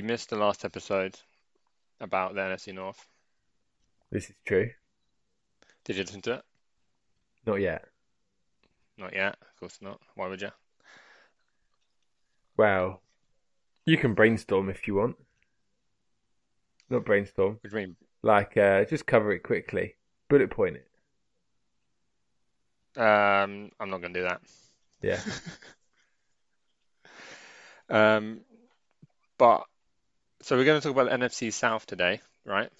you missed the last episode about the NFC North. This is true. Did you listen to it? Not yet. Not yet. Of course not. Why would you? Well, you can brainstorm if you want. Not brainstorm. What do you mean? Like, uh, just cover it quickly. Bullet point it. Um, I'm not going to do that. Yeah. Um, but so we're going to talk about the NFC South today, right?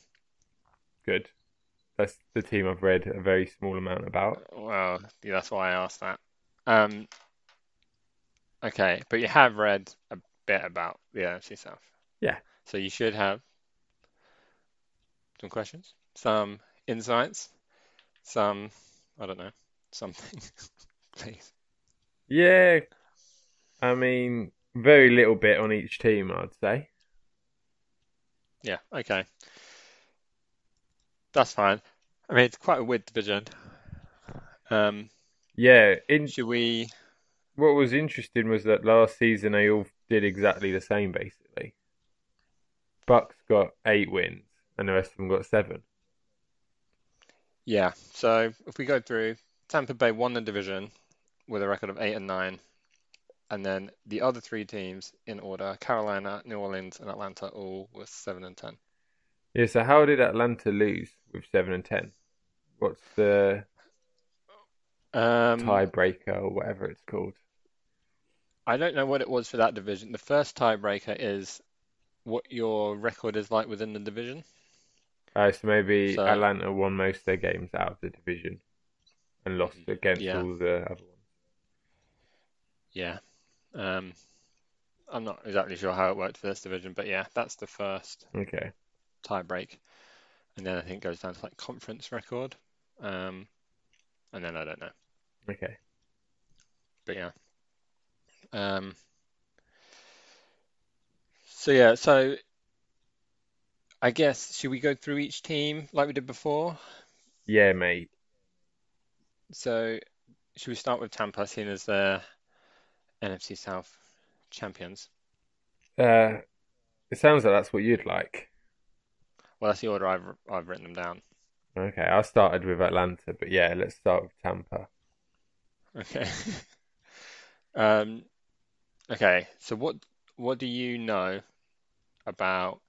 Good. That's the team I've read a very small amount about. Well, yeah, that's why I asked that. Um, okay, but you have read a bit about the NFC South. Yeah. So you should have some questions, some insights, some, I don't know, something, please. Yeah. I mean, very little bit on each team, I'd say. Yeah, okay. That's fine. I mean, it's quite a weird division. Um, Yeah. In should we? what was interesting was that last season they all did exactly the same, basically. Bucks got eight wins, and the rest of them got seven. Yeah. So if we go through, Tampa Bay won the division with a record of eight and nine, and then the other three teams in order: Carolina, New Orleans, and Atlanta, all with seven and ten. Yeah. So how did Atlanta lose with seven and ten? What's the Um, tiebreaker or whatever it's called? I don't know what it was for that division. The first tiebreaker is what your record is like within the division. Uh, so maybe So- Atlanta won most of their games out of the division and lost against Yeah. all the other ones. Yeah. Um, I'm not exactly sure how it worked for this division, but yeah, that's the first Okay. tie break. And then I think it goes down to like conference record. Um, and then I don't know. Okay. But yeah. Um, so yeah, so I guess should we go through each team like we did before? Yeah, mate. So should we start with Tampa, seen as the NFC South champions? Uh, it sounds like that's what you'd like. Well, that's the order I've I've written them down. Okay, I started with Atlanta, but yeah, let's start with Tampa. Okay. Um, okay, so what what do you know about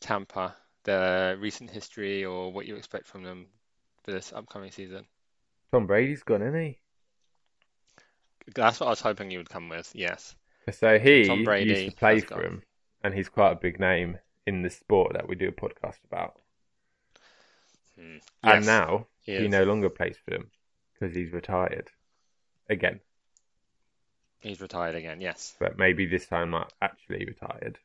Tampa, their recent history, or what you expect from them for this upcoming season? Tom Brady's gone, isn't he? That's what I was hoping you would come with. Yes. So he Tom Brady used to play for him, and he's quite a big name in the sport that we do a podcast about. Hmm. And Yes, now he he no longer plays for them because he's retired again. He's retired again. Yes. But maybe this time not actually retired.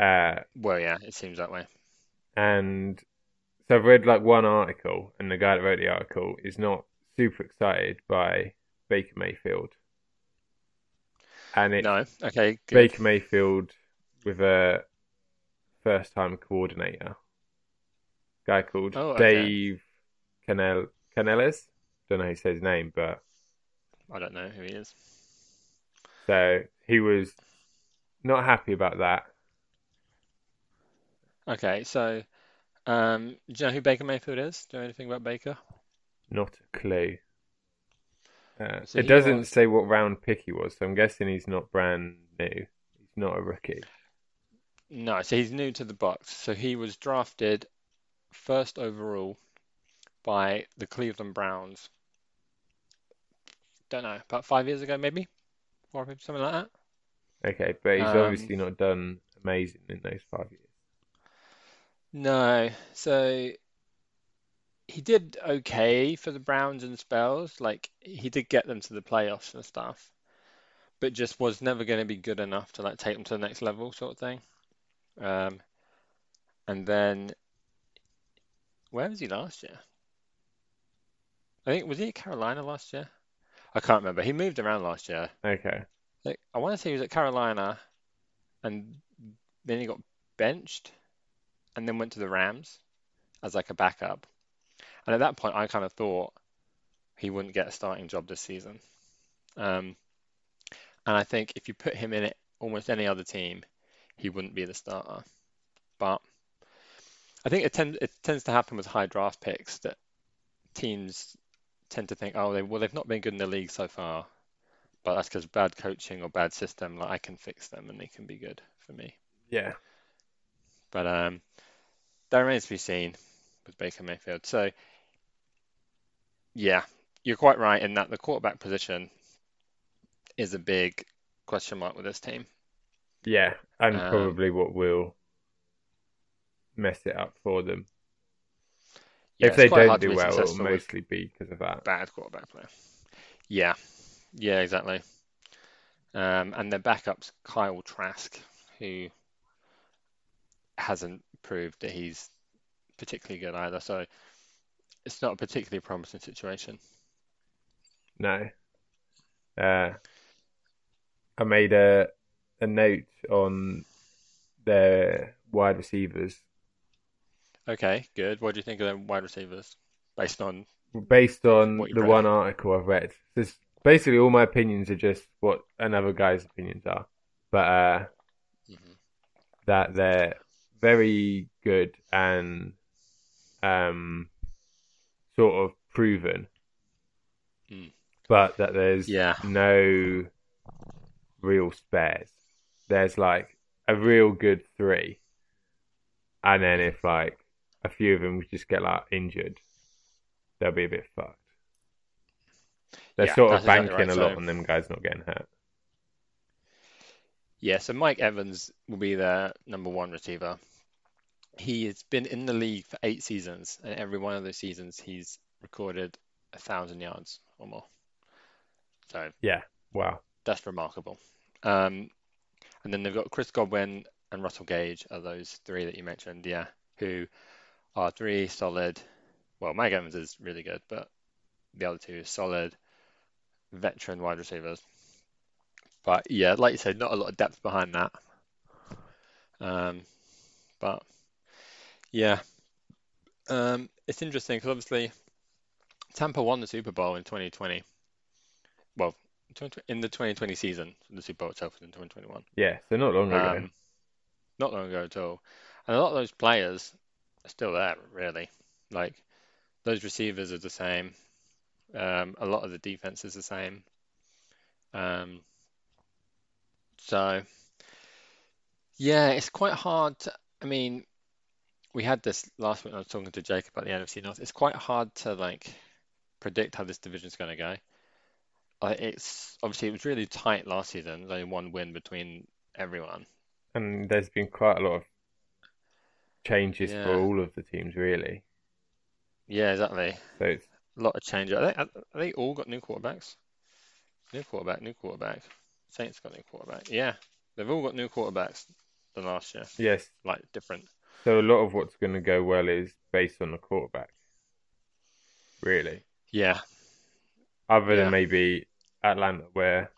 Uh, Well, yeah, it seems that way. and so I've read like one article, and the guy that wrote the article is not super excited by Baker Mayfield. And it's No. Okay. Good. Baker Mayfield with a first time coordinator. Guy called Oh, okay. Dave Canel Canellis. Don't know how he says his name, but I don't know who he is. so he was not happy about that. Okay. So, um, do you know who Baker Mayfield is? Do you know anything about Baker? Not a clue. Uh, So it doesn't was- say what round pick he was, so I'm guessing he's not brand new. He's not a rookie. No, so he's new to the Bucks. So he was drafted first overall by the Cleveland Browns. Don't know, about five years ago, maybe, or something like that. Okay, but he's Um, obviously not done amazing in those five years. No, so he did okay for the Browns in spells. Like he did get them to the playoffs and stuff, but just was never going to be good enough to like take them to the next level, sort of thing. Um, and then where was he last year? I think was he at Carolina last year? I can't remember. He moved around last year. Okay. Like I want to say he was at Carolina, and then he got benched, and then went to the Rams as like a backup. And at that point, I kind of thought, he wouldn't get a starting job this season. Um, and I think if you put him in it, almost any other team, he wouldn't be the starter. But I think it, tend, it tends to happen with high draft picks that teams tend to think, oh, they, well, they've not been good in the league so far, but that's because bad coaching or bad system. Like I can fix them and they can be good for me. Yeah. But um, that remains to be seen with Baker Mayfield. So yeah, you're quite right in that the quarterback position is a big question mark with this team. Yeah, and Um, probably what will mess it up for them. Yeah, if they don't do well, it'll mostly be because of that. bad quarterback play. Yeah, yeah, exactly. Um, and their backup's Kyle Trask, who hasn't proved that he's particularly good either. So it's not a particularly promising situation. No. Uh, I made a a note on their wide receivers Okay, good. What do you think of them wide receivers based on? based on the read. one article I've read. There's basically all my opinions are just what another guy's opinions are, but uh, Mhm. that they're very good and um, sort of proven, Mm. but that there's Yeah. no real spares. There's like a real good three, and then if like a few of them just get like injured, they'll be a bit fucked. They're Yeah, sort of that's exactly banking right. a lot So- on them guys not getting hurt. Yeah, so Mike Evans will be their number one receiver. He has been in the league for eight seasons, and every one of those seasons he's recorded a thousand yards or more. So yeah, Wow. that's remarkable. Um, and then they've got Chris Godwin and Russell Gage are those three that you mentioned, yeah, who are three solid. Well, Mike Evans is really good, but the other two solid veteran wide receivers. But yeah, like you said, not a lot of depth behind that. Um, but yeah, um, it's interesting because obviously Tampa won the Super Bowl in 2020. Well, in the 2020 season, the Super Bowl itself was in 2021. Yeah, so not long ago. Um, not long ago at all. And a lot of those players are still there, really. Like those receivers are the same. Um, a lot of the defense is the same. Um, so yeah, it's quite hard to, I mean, we had this last week I was talking to Jake about the NFC North. It's quite hard to like predict how this division's going to go. Uh, it's obviously it was really tight last season. There's only one win between everyone. and there's been quite a lot of changes Yeah. for all of the teams, really. Yeah, exactly. So it's A lot of change. Are they, are they all got new quarterbacks? New quarterback, new quarterback. Saints got new quarterback. Yeah, they've all got new quarterbacks than last year. yes. Like different. So a lot of what's going to go well is based on the quarterback, really. Yeah, Other Yeah. than maybe Atlanta, where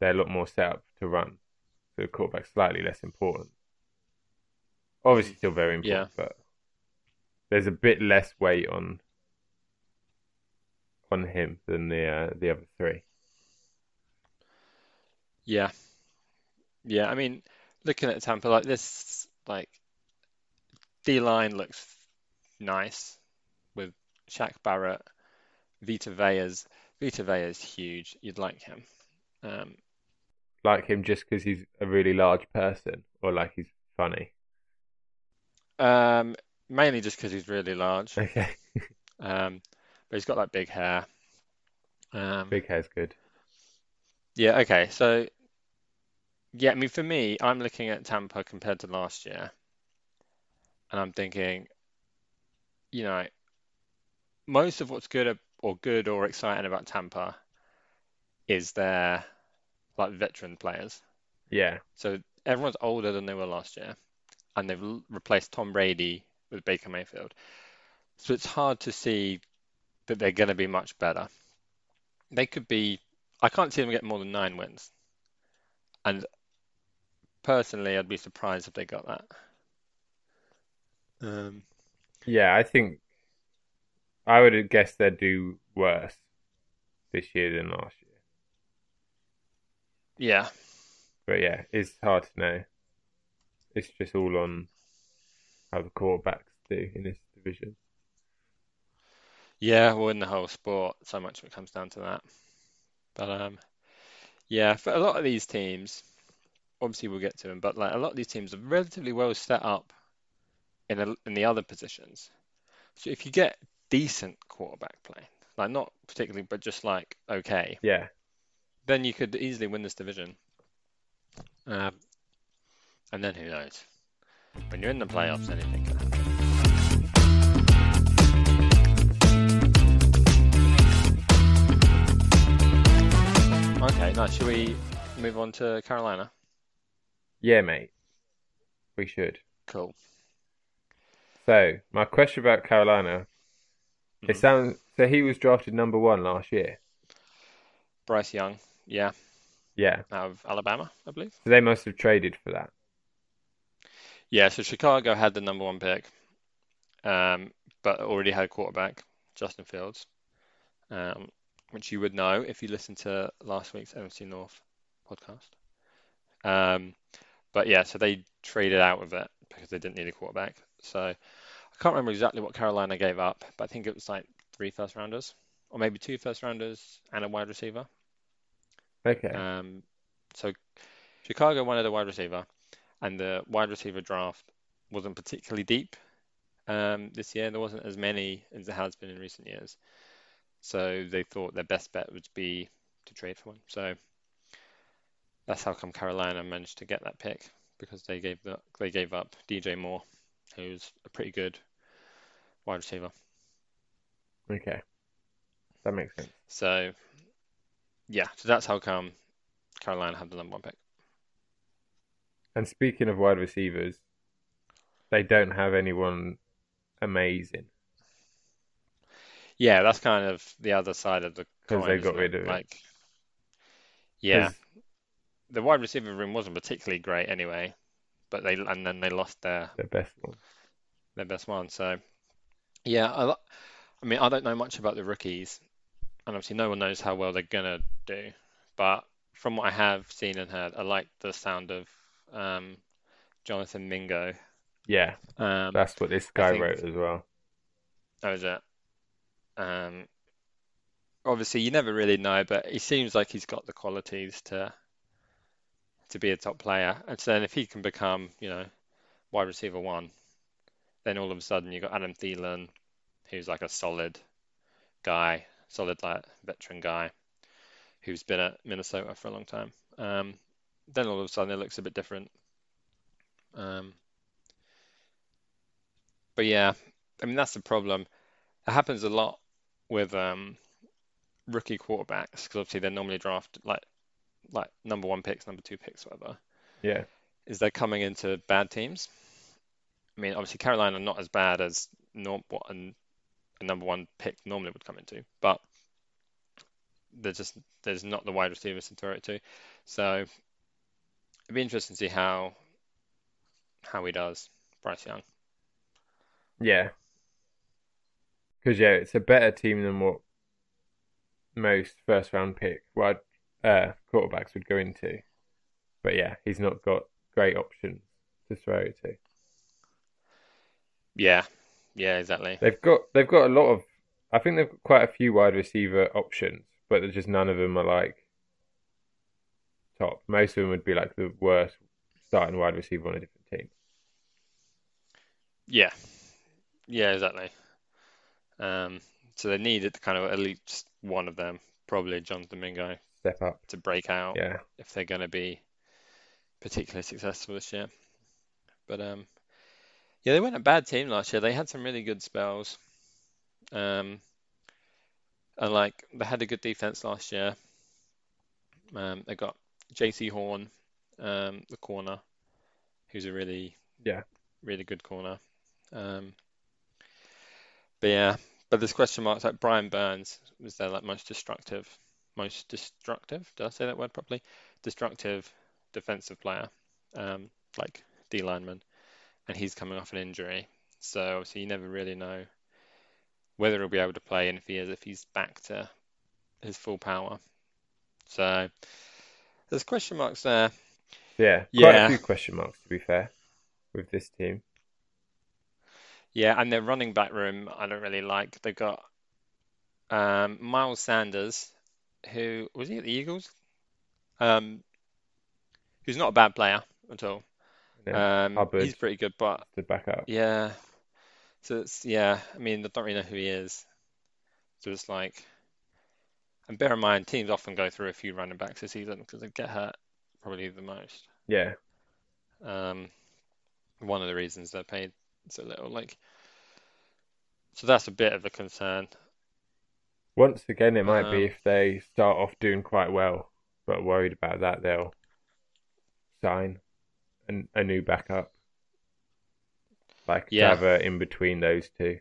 they're a lot more set up to run. So the quarterback's slightly less important. Obviously, still very important, but there's a bit less weight on on him than the uh, the other three. yeah, yeah. I mean, looking at Tampa like this, like D line looks nice with Shaq Barrett, Vita Vea's. Vita Vea's huge. You'd like him. Um, Like him just because he's a really large person, or like he's funny. um, mainly just because he's really large. Okay, Um, but he's got like big hair. Um, big hair's good. yeah, okay. So, yeah, I mean, for me, I'm looking at Tampa compared to last year, and I'm thinking, you know, most of what's good or good or exciting about Tampa is their like veteran players. Yeah, So everyone's older than they were last year, and they've replaced Tom Brady with Baker Mayfield. So it's hard to see that they're going to be much better. They could be, I can't see them get more than nine wins. And personally, I'd be surprised if they got that. Um, yeah. I think I would have guessed they'd do worse this year than last year. Yeah, But yeah, it's hard to know. It's just all on how the quarterbacks do in this division. yeah. Well, in the whole sport, so much of it comes down to that. But um, yeah, for a lot of these teams, obviously we'll get to them, but like a lot of these teams are relatively well set up in a, in the other positions. So if you get decent quarterback play, like not particularly, but just like okay, Yeah, then you could easily win this division. Um, and then who knows? When you're in the playoffs, anything can happen. Okay, nice. Should we move on to Carolina? yeah, mate. We should. Cool. So my question about Carolina, it Mhm. sounds so he was drafted number one last year. Bryce Young, yeah, Yeah, out of Alabama, I believe. so they must have traded for that. Yeah, so Chicago had the number one pick, um, but already had a quarterback, Justin Fields, um, which you would know if you listened to last week's NFC North podcast. Um, but yeah, so they traded out of it because they didn't need a quarterback. So I can't remember exactly what Carolina gave up, but I think it was like three first rounders, or maybe two first rounders and a wide receiver. Okay. Um, so Chicago wanted a wide receiver, and the wide receiver draft wasn't particularly deep um, this year. There wasn't as many as there has been in recent years. So they thought their best bet would be to trade for one. So that's how come Carolina managed to get that pick because they gave the they gave up DJ Moore, who's a pretty good wide receiver. Okay. That makes sense. So yeah, so that's how come Carolina had the number one pick. And speaking of wide receivers, they don't have anyone amazing Yeah, that's kind of the other side of the because they got rid it? of it. Like, yeah, the wide receiver room wasn't particularly great anyway, but they and then they lost their their best one. their best one. So yeah, I, I mean, I don't know much about the rookies, and obviously no one knows how well they're gonna do. But from what I have seen and heard, I like the sound of um, Jonathan Mingo. Yeah, Um, that's what this guy think- wrote as well. That was it. Um, obviously, you never really know, but he seems like he's got the qualities to to be a top player. And so then if he can become, you know, wide receiver one, then all of a sudden you've got Adam Thielen, who's like a solid guy, solid like veteran guy, who's been at Minnesota for a long time. Um, then all of a sudden it looks a bit different. Um, but yeah, I mean that's the problem. It happens a lot with um, rookie quarterbacks because obviously they're normally drafted like like number one picks, number two picks, whatever. Yeah, Is they're coming into bad teams. I mean, obviously Carolina are not as bad as norm what an, a number one pick normally would come into, but they're just there's not the wide receivers to throw it to. So it'd be interesting to see how how he does, Bryce Young. yeah. Because yeah, it's a better team than what most first round pick wide uh, quarterbacks would go into. But yeah, he's not got great options to throw to. Yeah, yeah, exactly. They've got they've got a lot of I think they've got quite a few wide receiver options, but there's just none of them are like top. Most of them would be like the worst starting wide receiver on a different team. Yeah, yeah, exactly. Um, so they needed kind of at least one of them, probably Jonathan Mingo, Step up. to break out Yeah. if they're going to be particularly successful this year. But um, yeah, they weren't a bad team last year. They had some really good spells. Um, and like they had a good defense last year. Um, they got Jaycee Horn, um, the corner, who's a really Yeah. really good corner. Um, but yeah, but there's question marks like Brian Burns was there like most destructive, most destructive. Did I say that word properly? Destructive defensive player, um, like D lineman, and he's coming off an injury. So obviously you never really know whether he'll be able to play, and if he is, if he's back to his full power. So there's question marks there. Yeah, quite Yeah. a few question marks to be fair with this team. Yeah, and their running back room, I don't really like. They've got um, Miles Sanders, who was he at the Eagles? Um, who's not a bad player at all. Know, Um, Hubbard. he's pretty good, but to back up. yeah. So it's yeah. I mean, I don't really know who he is. So it's like, and bear in mind, teams often go through a few running backs this season because they get hurt probably the most. Yeah, Um, one of the reasons they're paid so little, like, so that's a bit of a concern. Once again, it might be Um, if they start off doing quite well, but worried about that, they'll sign an, a new backup, like Yeah. in between those two.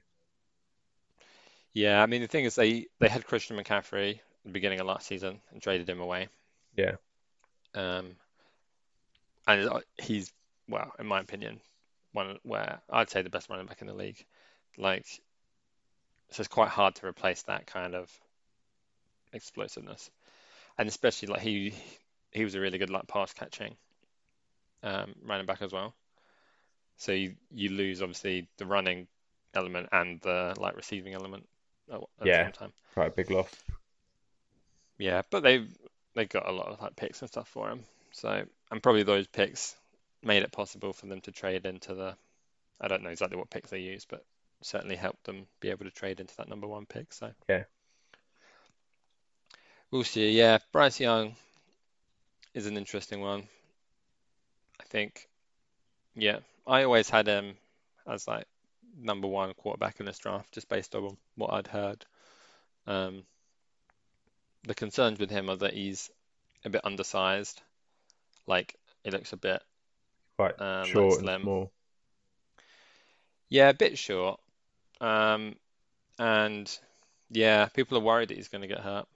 Yeah, I mean the thing is they they had Christian McCaffrey at the beginning of last season and traded him away. Yeah, Um, and uh, he's well, in my opinion, one where I'd say the best running back in the league. Like, so it's quite hard to replace that kind of explosiveness, and especially like he he was a really good like pass catching um, running back as well. So you you lose obviously the running element and the like receiving element at, at the same time. quite a big loss. Yeah, but they they got a lot of like picks and stuff for him. So and probably those picks made it possible for them to trade into the I don't know exactly what picks they used, but certainly helped them be able to trade into that number one pick. So Yeah. we'll see. Yeah, Bryce Young is an interesting one. I think. Yeah, I always had him as like number one quarterback in this draft, just based on what I'd heard. Um, the concerns with him are that he's a bit undersized. Like he looks a bit, Quite Um, like short and slim. small. yeah, a bit short. Um, and yeah, people are worried that he's going to get hurt.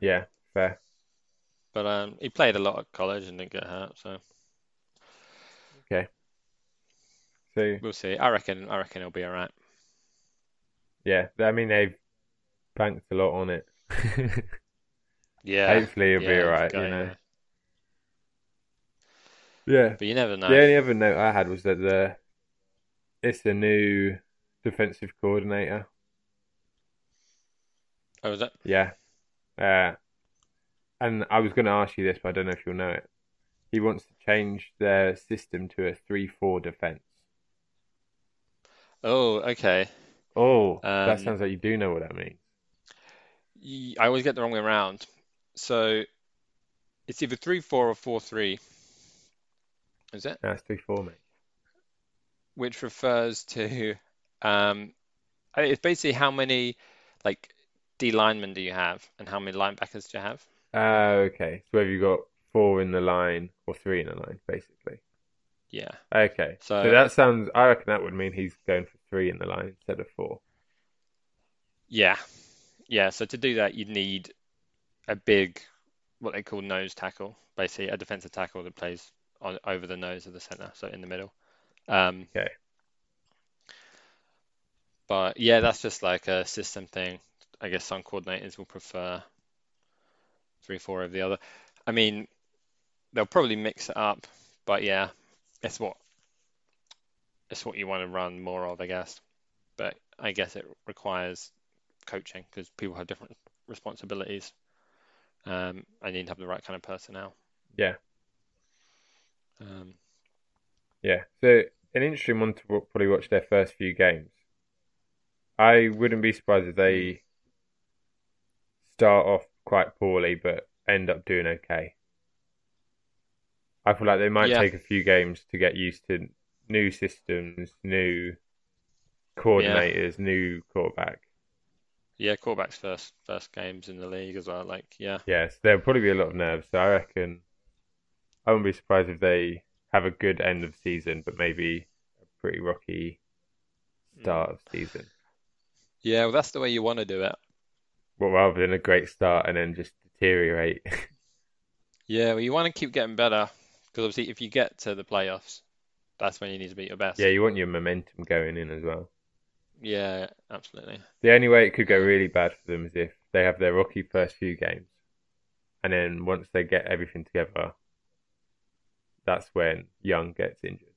Yeah, fair. But um, he played a lot at college and didn't get hurt, so So we'll see. I reckon, I reckon he'll be all right. yeah, I mean they've banked a lot on it. Yeah, Hopefully he'll be yeah, he's alright, got you know. yeah. Yeah. But you never know. The only other note I had was that the it's the new defensive coordinator. Oh, is it? Yeah. Uh, and I was going to ask you this, but I don't know if you'll know it. He wants to change their system to a three-four defense. Oh, okay. Oh, that Um, sounds like you do know what that means. I always get the wrong way around. So it's either three four or four three. Is it? No, it's three-four, mate. Which refers to um, it's basically how many like D linemen do you have and how many linebackers do you have? Ah, okay. So have you got four in the line or three in the line, basically? Yeah. Okay. So- So that sounds. I reckon that would mean he's going for three in the line instead of four. Yeah. Yeah. So to do that, you'd need a big, what they call nose tackle, basically a defensive tackle that plays on over the nose of the center, so in the middle. Um, Okay. But yeah, that's just like a system thing. I guess some coordinators will prefer three, four over the other. I mean, they'll probably mix it up, but yeah, it's what it's what you want to run more of, I guess. But I guess it requires coaching because people have different responsibilities. Um, I need to have the right kind of personnel. Yeah. Um, Yeah. So an interesting one to probably watch their first few games. I wouldn't be surprised if they mm. start off quite poorly but end up doing okay. I feel like they might Yeah. take a few games to get used to new systems, new coordinators, new quarterback. yeah, quarterbacks first first games in the league as well. Like, yeah, Yes, there'll probably be a lot of nerves. So I reckon I wouldn't be surprised if they have a good end of season, but maybe a pretty rocky start mm. of season. Yeah. Well, that's the way you want to do it. Well, rather than a great start and then just deteriorate. Yeah, well, you want to keep getting better because obviously, if you get to the playoffs, that's when you need to be your best. yeah, you want your momentum going in as well. Yeah, absolutely. The only way it could go really bad for them is if they have their rocky first few games, and then once they get everything together, that's when Young gets injured.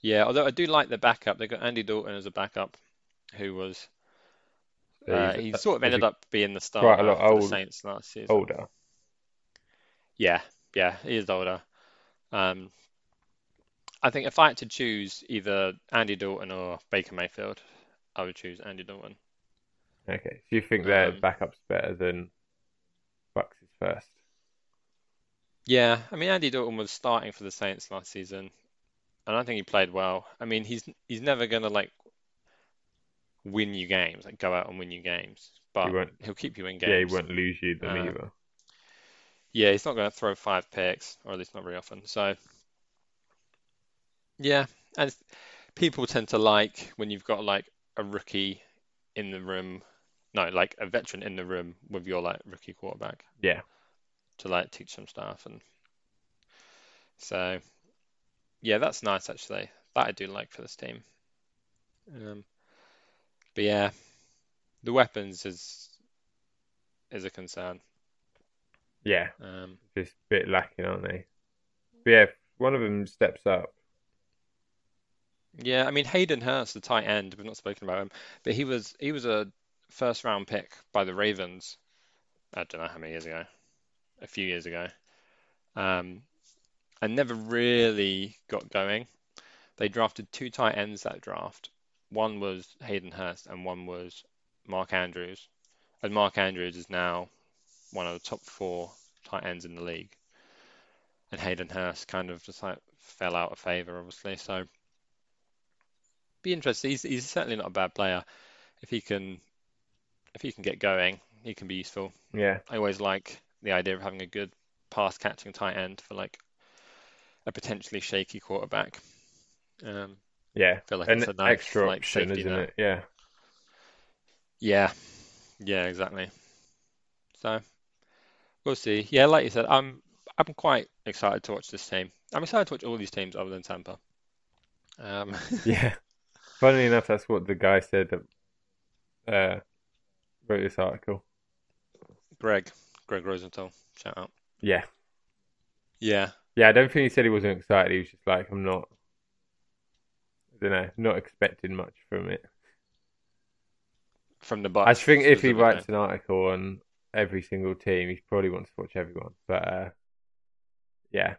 yeah, although I do like the backup. They've got Andy Dalton as a backup, who was uh, he sort of ended up being the star quite a lot old, Saints last season. older. Yeah, yeah, he is older. Um, I think if I had to choose either Andy Dalton or Baker Mayfield, I would choose Andy Dalton. Okay, so you think their Um, backup's better than Bucks' first? yeah, I mean Andy Dalton was starting for the Saints last season, and I think he played well. I mean he's he's never gonna like win you games, like go out and win you games, He but won't. he'll keep you in games. Yeah, he won't lose you them Uh, either. yeah, he's not gonna throw five picks, or at least not very often. So yeah, and people tend to like when you've got like a rookie in the room, no, like a veteran in the room with your like rookie quarterback Yeah, to like teach some stuff, and so yeah, that's nice actually. That I do like for this team. Um, but yeah, the weapons is is a concern. yeah, Um, just a bit lacking, aren't they? But yeah, one of them steps up. yeah, I mean Hayden Hurst, the tight end, we've not spoken about him, but he was he was a first round pick by the Ravens. I don't know how many years ago, a few years ago, um, and never really got going. They drafted two tight ends that draft. One was Hayden Hurst and one was Mark Andrews. And Mark Andrews is now one of the top four tight ends in the league. And Hayden Hurst kind of just like fell out of favor, obviously. So be interested. He's he's certainly not a bad player. If he can if he can get going, he can be useful. Yeah, I always like the idea of having a good pass catching tight end for like a potentially shaky quarterback. Um, yeah, feel like an it's a nice extra like option, isn't net. it? Yeah, Yeah, yeah, exactly. So we'll see. Yeah, like you said, I'm I'm quite excited to watch this team. I'm excited to watch all these teams other than Tampa. Um, yeah. Funnily enough, that's what the guy said that uh, wrote this article. Greg, Greg Rosenthal, shout out. Yeah, Yeah, yeah. I don't think he said he wasn't excited. He was just like, I'm not. Don't know, not expecting much from it. from the I think if he writes an article on every single team, he probably wants to watch everyone. But uh, yeah,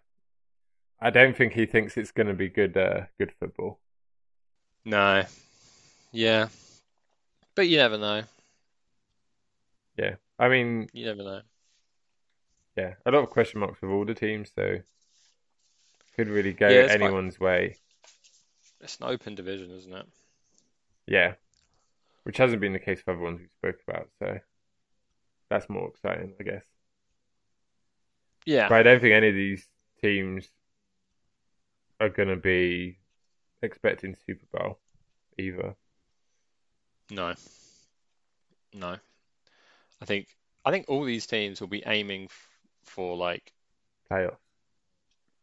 I don't think he thinks it's going to be good. Uh, good football. No, yeah, but you never know. Yeah, I mean, You never know. yeah, a lot of question marks with all the teams, so could really go Yeah, anyone's way. It's an open division, isn't it? Yeah, which hasn't been the case for other ones we spoke about. So that's more exciting, I guess. Yeah, But I don't think any of these teams are going to be expecting Super Bowl either. no, no. I think I think all these teams will be aiming f for like Playoffs.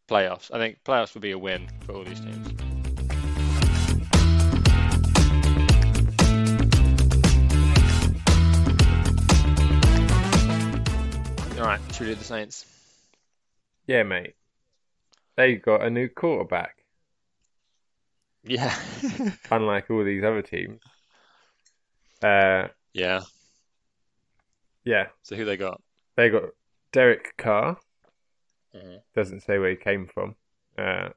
playoffs. I think playoffs will be a win for all these teams. All right, should we do the Saints? Yeah, mate. They got a new quarterback, Yeah. unlike all these other teams. Uh, Yeah. yeah, So who they got? they got Derek Carr. Mhm. Doesn't say where he came from, uh,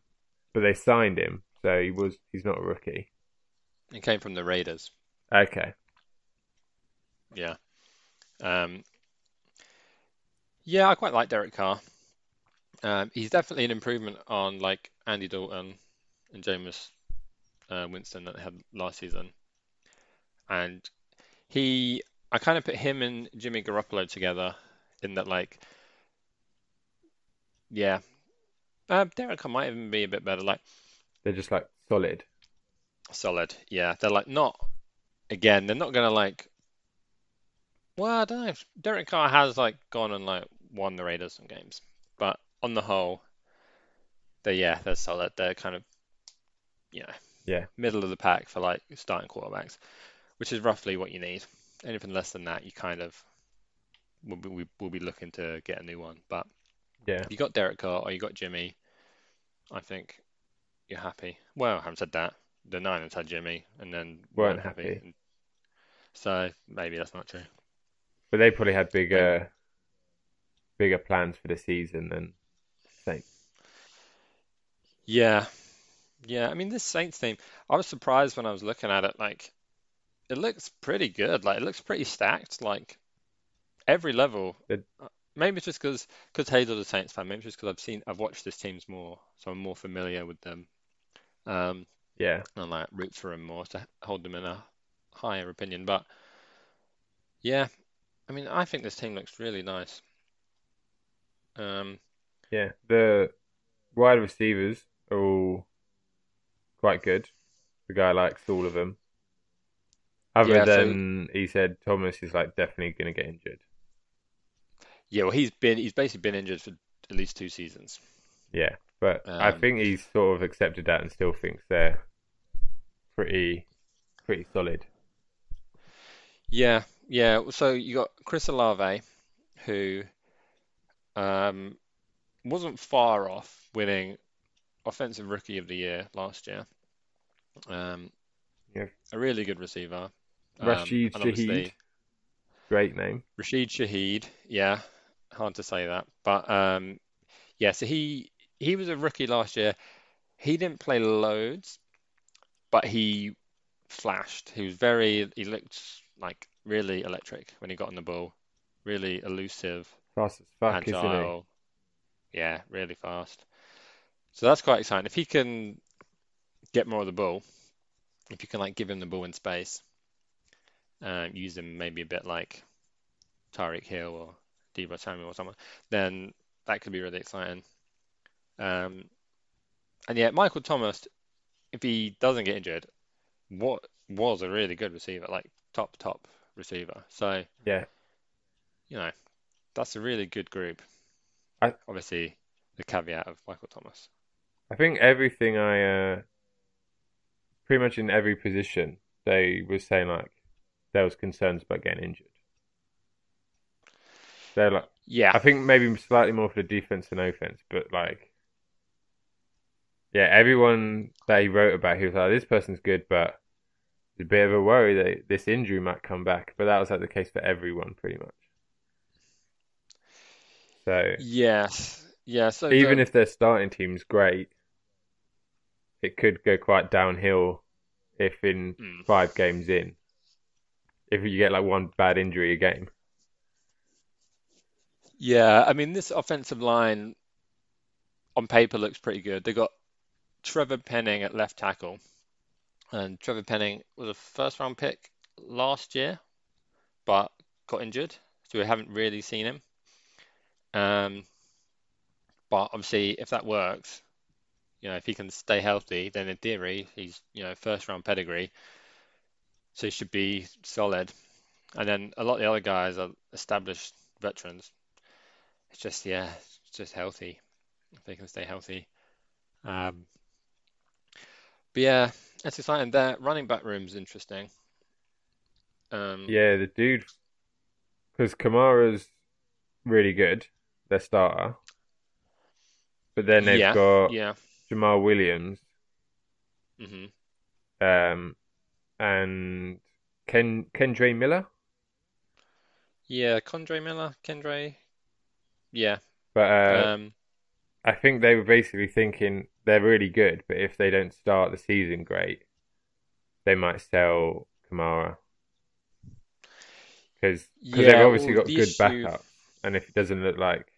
but they signed him, so he was he's not a rookie. He came from the Raiders. Okay, Yeah. Um, yeah, I quite like Derek Carr. Um, he's definitely an improvement on like Andy Dalton and Jameis uh, Winston that they had last season. And he, I kind of put him and Jimmy Garoppolo together in that like, yeah, uh, Derek Carr might even be a bit better, like they're just like solid. solid. Yeah, they're like not, again, they're not gonna like, well, I don't know. Derek Carr has like gone and like won the Raiders some games, but on the whole, they yeah, they're solid. They're kind of, you know, Yeah, middle of the pack for like starting quarterbacks, which is roughly what you need. Anything less than that, you kind of will be, we will be looking to get a new one. But yeah, you got Derek Carr or you got Jimmy, I think you're happy. Well, I haven't said that. The Niners had Jimmy and then weren't weren't happy. happy. So maybe that's not true. but they probably had bigger, bigger plans for the season than Saints. Yeah, yeah. I mean, this Saints team, I was surprised when I was looking at it. Like, it looks pretty good. Like, it looks pretty stacked. Like, every level. It- Uh, Maybe it's just because because Hazel's a Saints fan. Maybe it's just because I've seen I've watched this teams more, so I'm more familiar with them. Um, Yeah, and like root for them more to hold them in a higher opinion. But yeah, I mean, I think this team looks really nice. Um, yeah. The wide receivers are all quite good. The guy likes all of them. Other Yeah, so- than he said Thomas is like definitely going to get injured. yeah, well, he's been he's basically been injured for at least two seasons. Yeah, but I Um, think he's sort of accepted that and still thinks they're pretty, pretty solid. Yeah, yeah. So you got Chris Olave, who um, wasn't far off winning Offensive Rookie of the Year last year. Um, Yeah. a really good receiver. Um, Rashid Shaheed, great name. Rashid Shaheed, yeah, hard to say that, but um, yeah. So he he was a rookie last year. He didn't play loads, but he flashed. He was very. He looked like really electric when he got on the ball. Really elusive, Fast as fuck, isn't he? Yeah, really fast. So that's quite exciting. If he can get more of the ball, if you can like give him the ball in space, um, use him maybe a bit like Tyreek Hill or Deebo Samuel or someone, then that could be really exciting. Um, and yeah, Michael Thomas, if he doesn't get injured, what was a really good receiver, like top top receiver. So Yeah, you know, that's a really good group. I- Obviously, the caveat of Michael Thomas. I think everything I, uh, pretty much in every position, they were saying like there was concerns about getting injured. They're like, Yeah, I think maybe slightly more for the defense than offense, but like, yeah, everyone that he wrote about, he was like, this person's good, but there's a bit of a worry that this injury might come back. But that was like the case for everyone, pretty much. So yes, yeah. So even the- if their starting team's great, it could go quite downhill if in Mm. five games in, if you get like one bad injury a game. Yeah, I mean, this offensive line on paper looks pretty good. They got Trevor Penning at left tackle, and Trevor Penning was a first round pick last year, but got injured, so we haven't really seen him. Um, but obviously, if that works, you know, if he can stay healthy, then in theory, he's, you know, first round pedigree, so he should be solid. And then a lot of the other guys are established veterans. It's just, yeah, it's just healthy. If they can stay healthy. Um, but yeah, it's exciting. Their running back room's interesting. Um, Yeah, the dude, because Kamara's really good, their starter. But then they've yeah, got yeah. Jamaal Williams, hmm um, and Ken Kendra Miller. Yeah, Condre Miller, Kendre. Yeah. But uh, Um, I think they were basically thinking they're really good, but if they don't start the season great, they might sell Kamara because they've obviously well, got the good issue, backup, and if it doesn't look like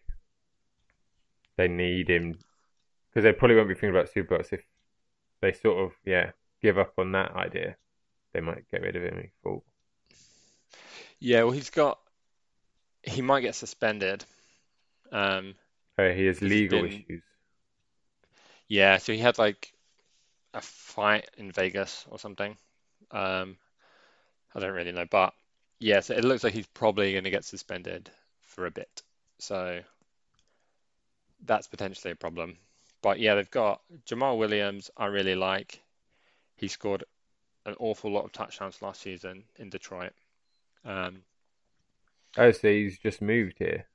they need him, because they probably won't be thinking about Superbox if they sort of yeah give up on that idea, they might get rid of him in full. yeah, well, he's got, he might get suspended. Um, Uh, he has legal been, issues. yeah, so he had like a fight in Vegas or something. Um, I don't really know, but yeah, so it looks like he's probably going to get suspended for a bit. So that's potentially a problem. But yeah, they've got Jamaal Williams, I really like. he scored an awful lot of touchdowns last season in Detroit. Um, Oh, so he's just moved here.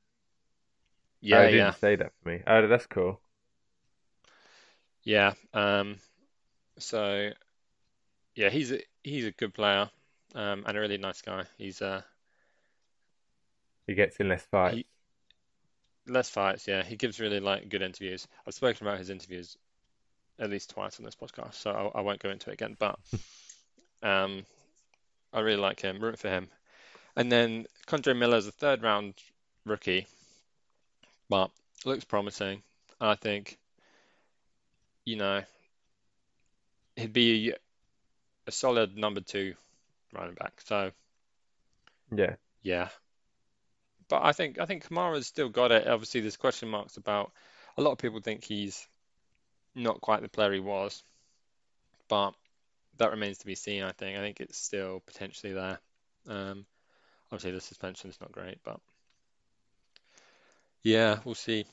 yeah, oh, he didn't yeah, say that for me. Oh, that's cool. yeah. Um, so yeah, he's a he's a good player, um, and a really nice guy. He's uh He gets in less fights. he less fights, yeah. He gives really like good interviews. I've spoken about his interviews at least twice on this podcast, so I, I won't go into it again. But um, I really like him, root for him. And then Kendre Miller is a third round rookie, but looks promising. I think, you know, he'd be a solid number two running back. So Yeah, yeah, but I think I think Kamara's still got it. Obviously, there's question marks about. A lot of people think he's not quite the player he was, but that remains to be seen. I think. I think it's still potentially there. Um, obviously, the suspension is not great, but yeah, we'll see.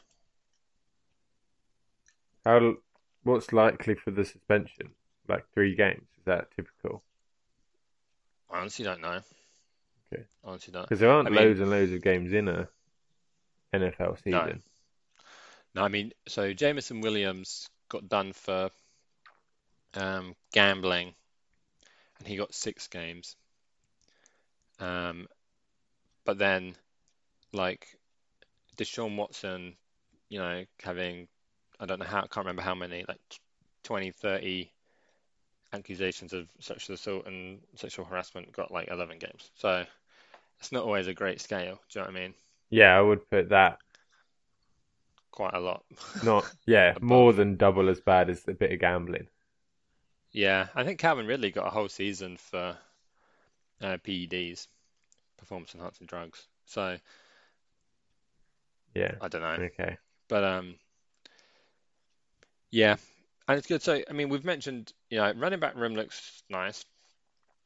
how? What's likely for the suspension? Like three games? Is that typical? I honestly don't know. Okay. Honestly don't. Because there aren't I mean- loads and loads of games in a NFL No. season. No, I mean, so Jameson Williams got done for um, gambling, and he got six games. Um, but then, like, Deshaun Watson, you know, having, I don't know how, I can't remember how many, like 20, 30 accusations of sexual assault and sexual harassment, got like 11 games. So it's not always a great scale. Do you know what I mean? Yeah, I would put that Quite a lot. not yeah more than double as bad as a bit of gambling. Yeah, I think Calvin Ridley got a whole season for uh, PEDs, performance enhancing drugs. So Yeah. I don't know, Okay. but um, yeah, and it's good. So I mean, we've mentioned, you know, running back room looks nice,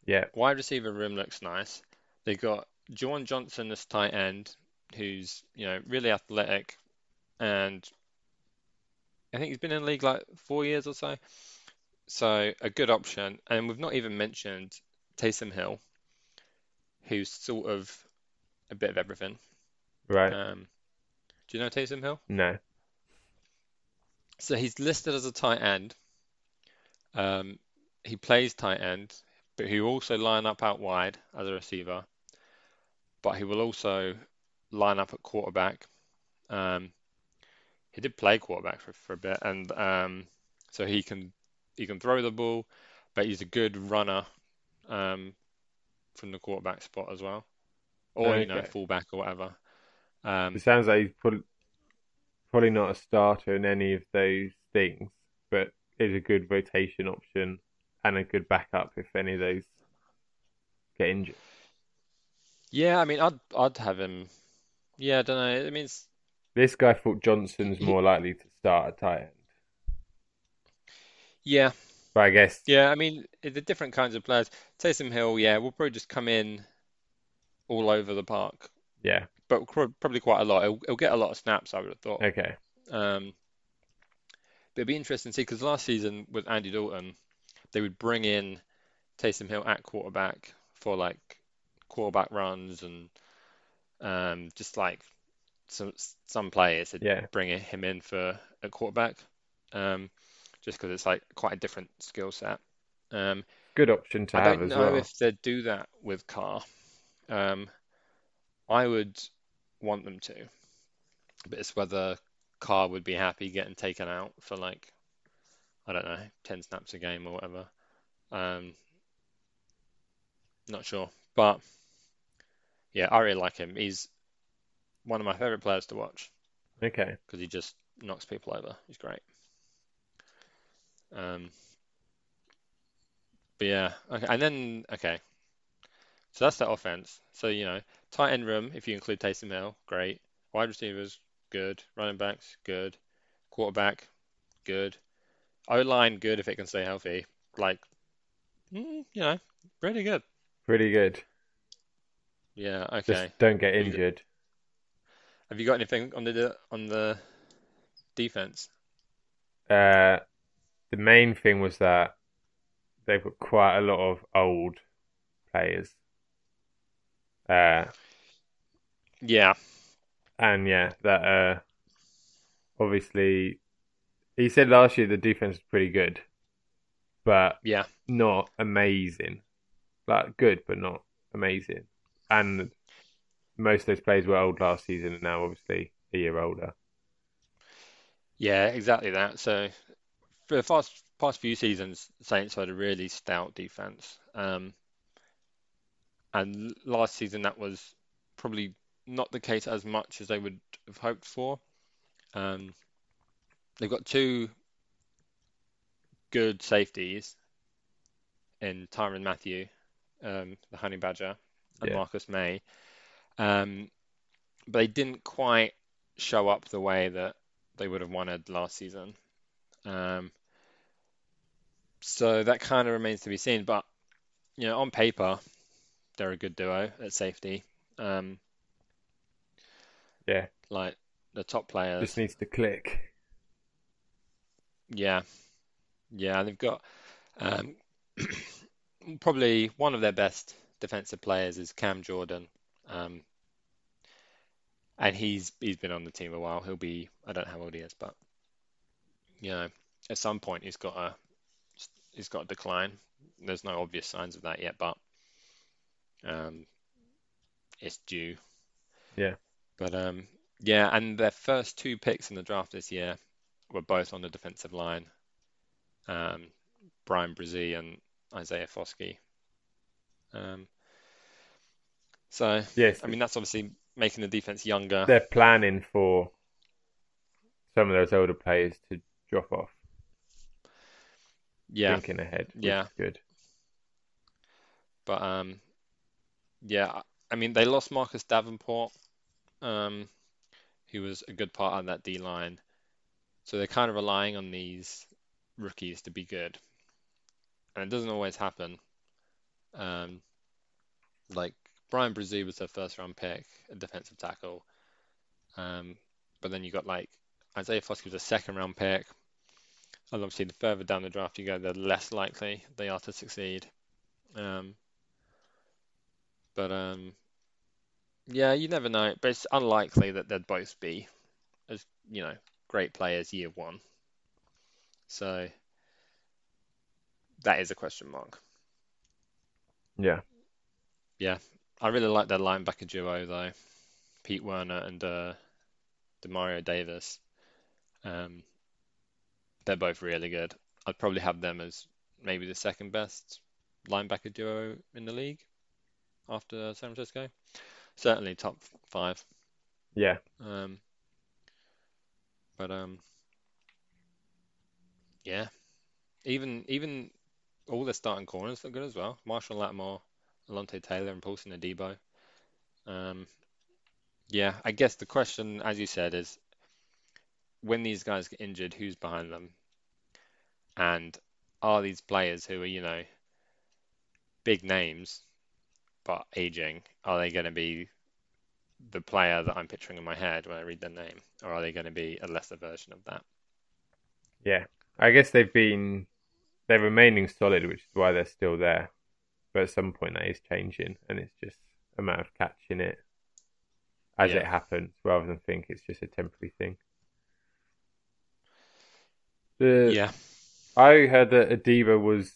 Yeah. wide receiver room looks nice. They got Juwan Johnson as tight end, who's you know really athletic, and I think he's been in the league like four years or so. So a good option. And we've not even mentioned Taysom Hill, who's sort of a bit of everything. Right. Um, do you know Taysom Hill? No. So he's listed as a tight end. Um, he plays tight end, but he also line up out wide as a receiver. But he will also line up at quarterback. Um, he did play quarterback for, for a bit, and um, so he can he can throw the ball, but he's a good runner um, from the quarterback spot as well, or you know fullback or whatever. Um, It sounds like he's prob- probably not a starter in any of those things, but is a good rotation option and a good backup if any of those get injured. Yeah, I mean, I'd I'd have him. Yeah, I don't know. I mean, it's, This guy thought Johnson's more likely to start at tight end, yeah, but I guess yeah. I mean, the different kinds of players. Taysom Hill, yeah, we'll probably just come in all over the park, yeah. but probably quite a lot. He'll, he'll get a lot of snaps, I would have thought. Okay. Um, but it'd be interesting to see because last season with Andy Dalton, they would bring in Taysom Hill at quarterback for like quarterback runs and um, just like some some players Yeah. bring him in for a quarterback, um, just because it's like quite a different skill set. Um, Good option to I have don't know if they'd do that with Carr. Um, I would want them to, but it's whether Carr would be happy getting taken out for like, I don't know, 10 snaps a game or whatever. Um, not sure, but yeah, I really like him. He's one of my favorite players to watch Okay. because he just knocks people over. He's great. Um, but yeah, okay, and then okay, so that's the offense. So you know, tight end room if you include Taysom Hill, great. Wide receivers, good. Running backs, good. Quarterback, good. O line, good if it can stay healthy. Like, mm, you know, pretty good. Pretty good. Yeah, okay. Just don't get Have you got- injured. Have you got anything on the on the defense? Uh, the main thing was that they've got quite a lot of old players. Uh, Yeah, and yeah, that uh, obviously he said last year the defense was pretty good, but yeah, not amazing. Like good, but not amazing. And most of those players were old last season, and now obviously a year older. yeah, exactly that. So for the past past few seasons, Saints had a really stout defense. Um, and last season that was probably not the case as much as they would have hoped for. Um, they've got two good safeties in Tyrann Mathieu, um, the Honey Badger, and Yeah. Marcus Maye. Um, but they didn't quite show up the way that they would have wanted last season. Um, so that kind of remains to be seen. But you know, on paper, they're a good duo at safety. Um, Yeah, like the top players. just needs to click. Yeah, yeah, they've got um, probably one of their best defensive players is Cam Jordan, um, and he's he's been on the team a while. He'll be I don't know how old he is, but you know, at some point he's got a he's got a decline. There's no obvious signs of that yet, but um, it's due. Yeah. But um, yeah, and their first two picks in the draft this year were both on the defensive line. Um, Bryan Bresee and Isaiah Foskey. Um, so, Yes, I mean, that's obviously making the defense younger. they're planning for some of those older players to drop off. Yeah, Thinking ahead, Yeah. good. but um, yeah, I- mean, they lost Marcus Davenport, um, who was a good part of that D line. So they're kind of relying on these rookies to be good. And it doesn't always happen. Um, like Bryan Bresee was their first round pick, a defensive tackle. Um, but then you got like Isaiah Foskey was a second round pick. And obviously, the further down the draft you go, the less likely they are to succeed. Um, but um, yeah, you never know. But it's unlikely that they'd both be as you know great players year one. So that is a question mark. Yeah, Yeah. I really like their linebacker duo though, Pete Werner and uh, Demario Davis. Um, they're both really good. I'd probably have them as maybe the second best linebacker duo in the league after San Francisco. Certainly top five. yeah, Um, but um, yeah, even even all the starting corners look good as well. Marshon Lattimore, Alontae Taylor, and Paulson Adebo. Um, yeah, I guess the question, as you said, is when these guys get injured, who's behind them? And are these players who are, you know, big names but aging, are they going to be the player that I'm picturing in my head when I read their name, or are they going to be a lesser version of that? yeah. I guess they've been they're remaining solid, which is why they're still there. But at some point, that is changing, and it's just a matter of catching it as Yeah. it happens, rather than think it's just a temporary thing. The Yeah, I heard that Adebo was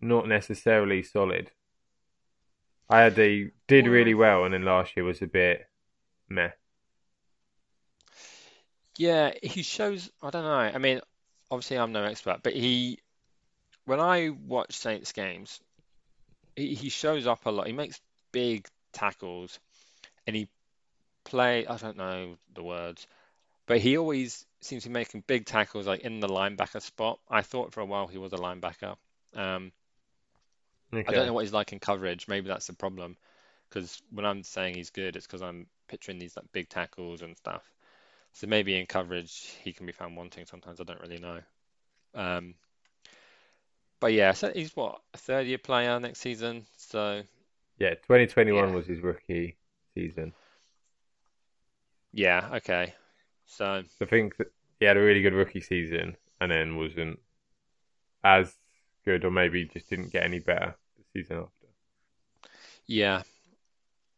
not necessarily solid. I heard they did really well, and then last year was a bit meh. yeah, he shows, I don't know. I mean, obviously I'm no expert, but he, when I watch Saints games, he, he shows up a lot. He makes big tackles and he play, I don't know the words, but he always seems to be making big tackles like in the linebacker spot. I thought for a while he was a linebacker. Um, I don't know what he's like in coverage. Maybe that's the problem. Because when I'm saying he's good, it's because I'm picturing these like big tackles and stuff. So maybe in coverage he can be found wanting sometimes. I don't really know. Um, but yeah, so he's what a third year player next season. So Yeah, 2021 Yeah. was his rookie season. yeah, okay. So I think that he had a really good rookie season, and then wasn't as good, or maybe just didn't get any better the season after. Yeah,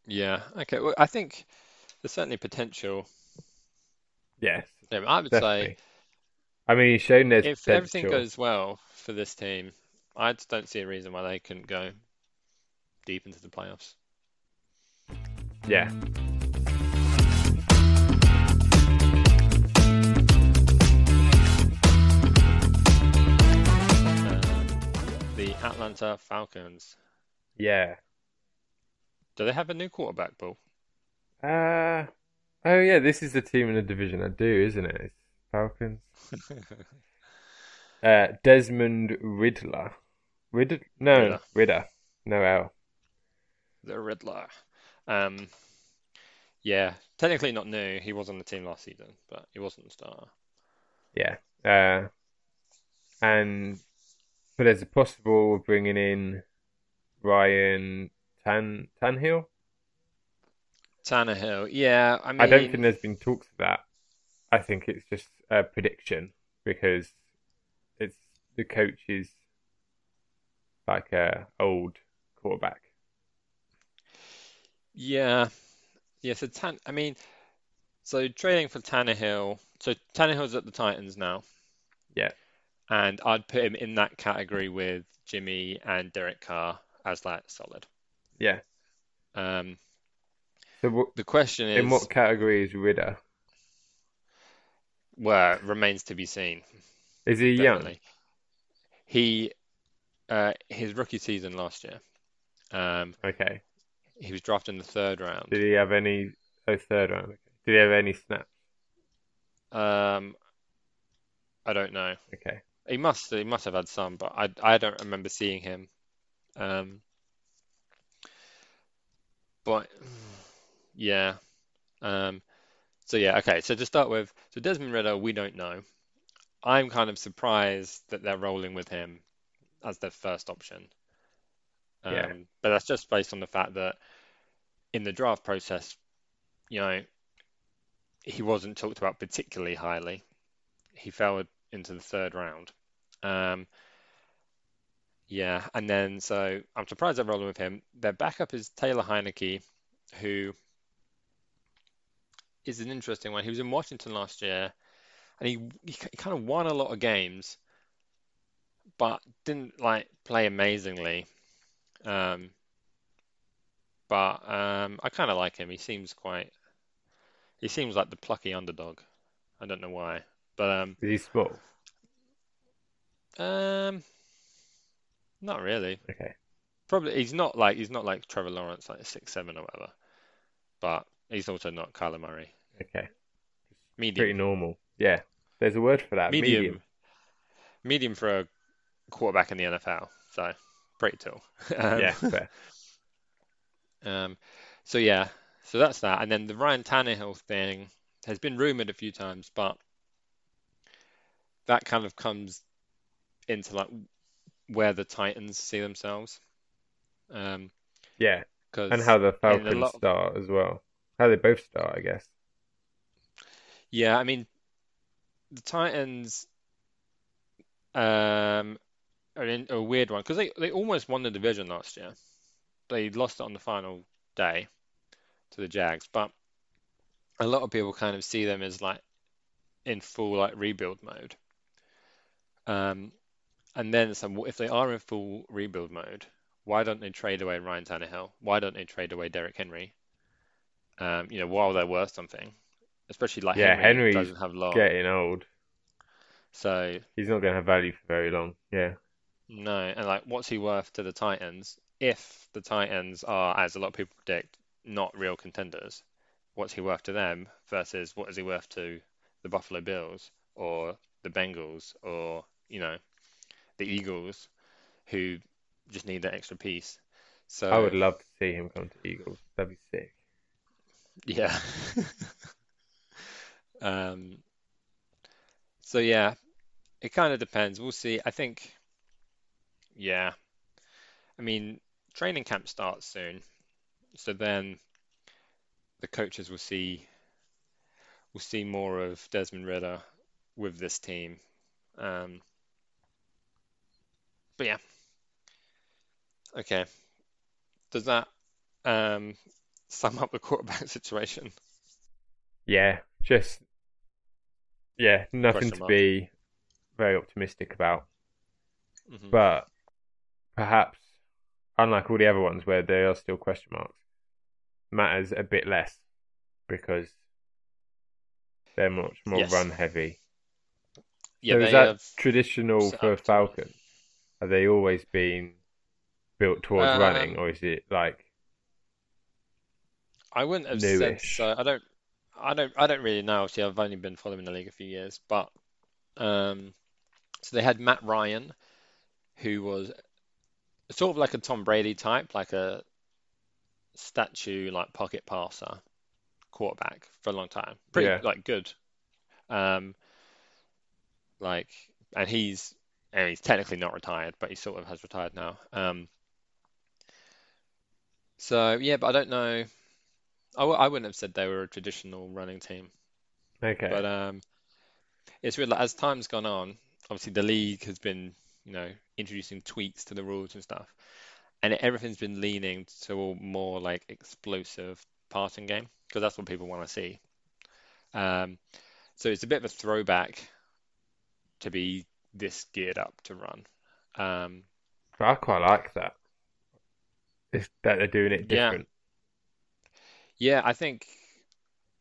yeah. Okay. Well, I think there's certainly potential. Yes, Yeah, I would say. I mean, he's shown there's if everything goes well for this team, I just don't see a reason why they couldn't go deep into the playoffs. Yeah, Um, the Atlanta Falcons. yeah. Do they have a new quarterback, Paul? Uh, oh yeah, this is the team in the division I do, isn't it? It's Falcons. Uh, Desmond Riddler. Riddler? No, Ridder. No L. the Riddler. Um, yeah, technically not new. He was on the team last season, but he wasn't the starter. Yeah. Uh, and but there's a possible of bringing in Ryan Tan Tanhill. Tannehill, yeah, I mean, I don't think there's been talks of that. I think it's just a prediction because the coach is like a old quarterback. yeah, yeah. So Tan, I mean, so trading for Tannehill. So Tannehill's at the Titans now, Yeah, and I'd put him in that category with Jimmy and Derek Carr as that solid. yeah. Um, So what, the question is, in what category is Ridder? well, remains to be seen, Is he young? He, uh, his rookie season last year, um, Okay. he was drafted in the third round. Did he have any? Oh, third round. Okay. Did he have any snaps? Um, I don't know. Okay. He must he must have had some, but I I don't remember seeing him. Um, but yeah. Um, so yeah, okay. So to start with, so Desmond Ridder, we don't know. I'm kind of surprised that they're rolling with him as their first option. Yeah. Um, but that's just based on the fact that in the draft process, you know, he wasn't talked about particularly highly. He fell into the third round. Um, yeah, and then so I'm surprised they're rolling with him. Their backup is Taylor Heinicke, who is an interesting one. He was in Washington last year, and he he, he kind of won a lot of games, but didn't like play amazingly. Um, but um, I kind of like him. He seems quite. He seems like the plucky underdog. I don't know why, but um, Is he um, not really. Okay. Probably he's not like he's not like Trevor Lawrence, like six seven or whatever. But he's also not Kyler Murray. Okay. Pretty normal. Yeah. There's a word for that. Medium. medium, medium for a quarterback in the NFL. So pretty tall. Um, Yeah. Fair. um, so yeah, so that's that. And then the Ryan Tannehill thing has been rumored a few times, but that kind of comes into like where the Titans see themselves. Um, Yeah. And how the Falcons start as well. How they both start, I guess. yeah, I mean the Titans um, are in a weird one because they they almost won the division last year. They lost it on the final day to the Jags, but a lot of people kind of see them as like in full like rebuild mode. Um, and then so if they are in full rebuild mode, why don't they trade away Ryan Tannehill? Why don't they trade away Derrick Henry? Um, you know, while they're worth something, especially like Yeah, Henry Henry's doesn't have long. getting old. So He's not going to have value for very long. Yeah. no, and like what's he worth to the Titans if the Titans are, as a lot of people predict, not real contenders? What's he worth to them versus what is he worth to the Buffalo Bills or the Bengals or, you know, the Eagles who just need that extra piece. So I would love to see him come to Eagles. That'd be sick. yeah. Um, so yeah, it kind of depends. We'll see. I think, yeah. I mean, training camp starts soon, so then the coaches will see will see more of Desmond Ridder with this team. Um, but yeah, okay. Does that um, sum up the quarterback situation? Yeah, just yeah, nothing to mark. be very optimistic about. hmm But perhaps, unlike all the other ones where there are still question marks, matters a bit less because they're much more Yes. run heavy. Yeah, so is that traditional for up to run. Falcon? Have they always been built towards Um, running, or is it like I wouldn't have said so. I don't, I don't, I don't really know. Obviously, I've only been following the league a few years, but um, so they had Matt Ryan, who was sort of like a Tom Brady type, like a statue, like pocket passer quarterback for a long time. Pretty Yeah, like good. Um, like, and he's and he's technically not retired, but he sort of has retired now. Um, so yeah, but I don't know. I, w I wouldn't have said they were a traditional running team, okay, but um, it's really like, as time's gone on, obviously the league has been, you know, introducing tweaks to the rules and stuff, and everything's been leaning to a more like explosive passing game because that's what people want to see. Um, so it's a bit of a throwback to be this geared up to run. Um, but I quite like that. It's that they're doing it yeah, different. Yeah, I think,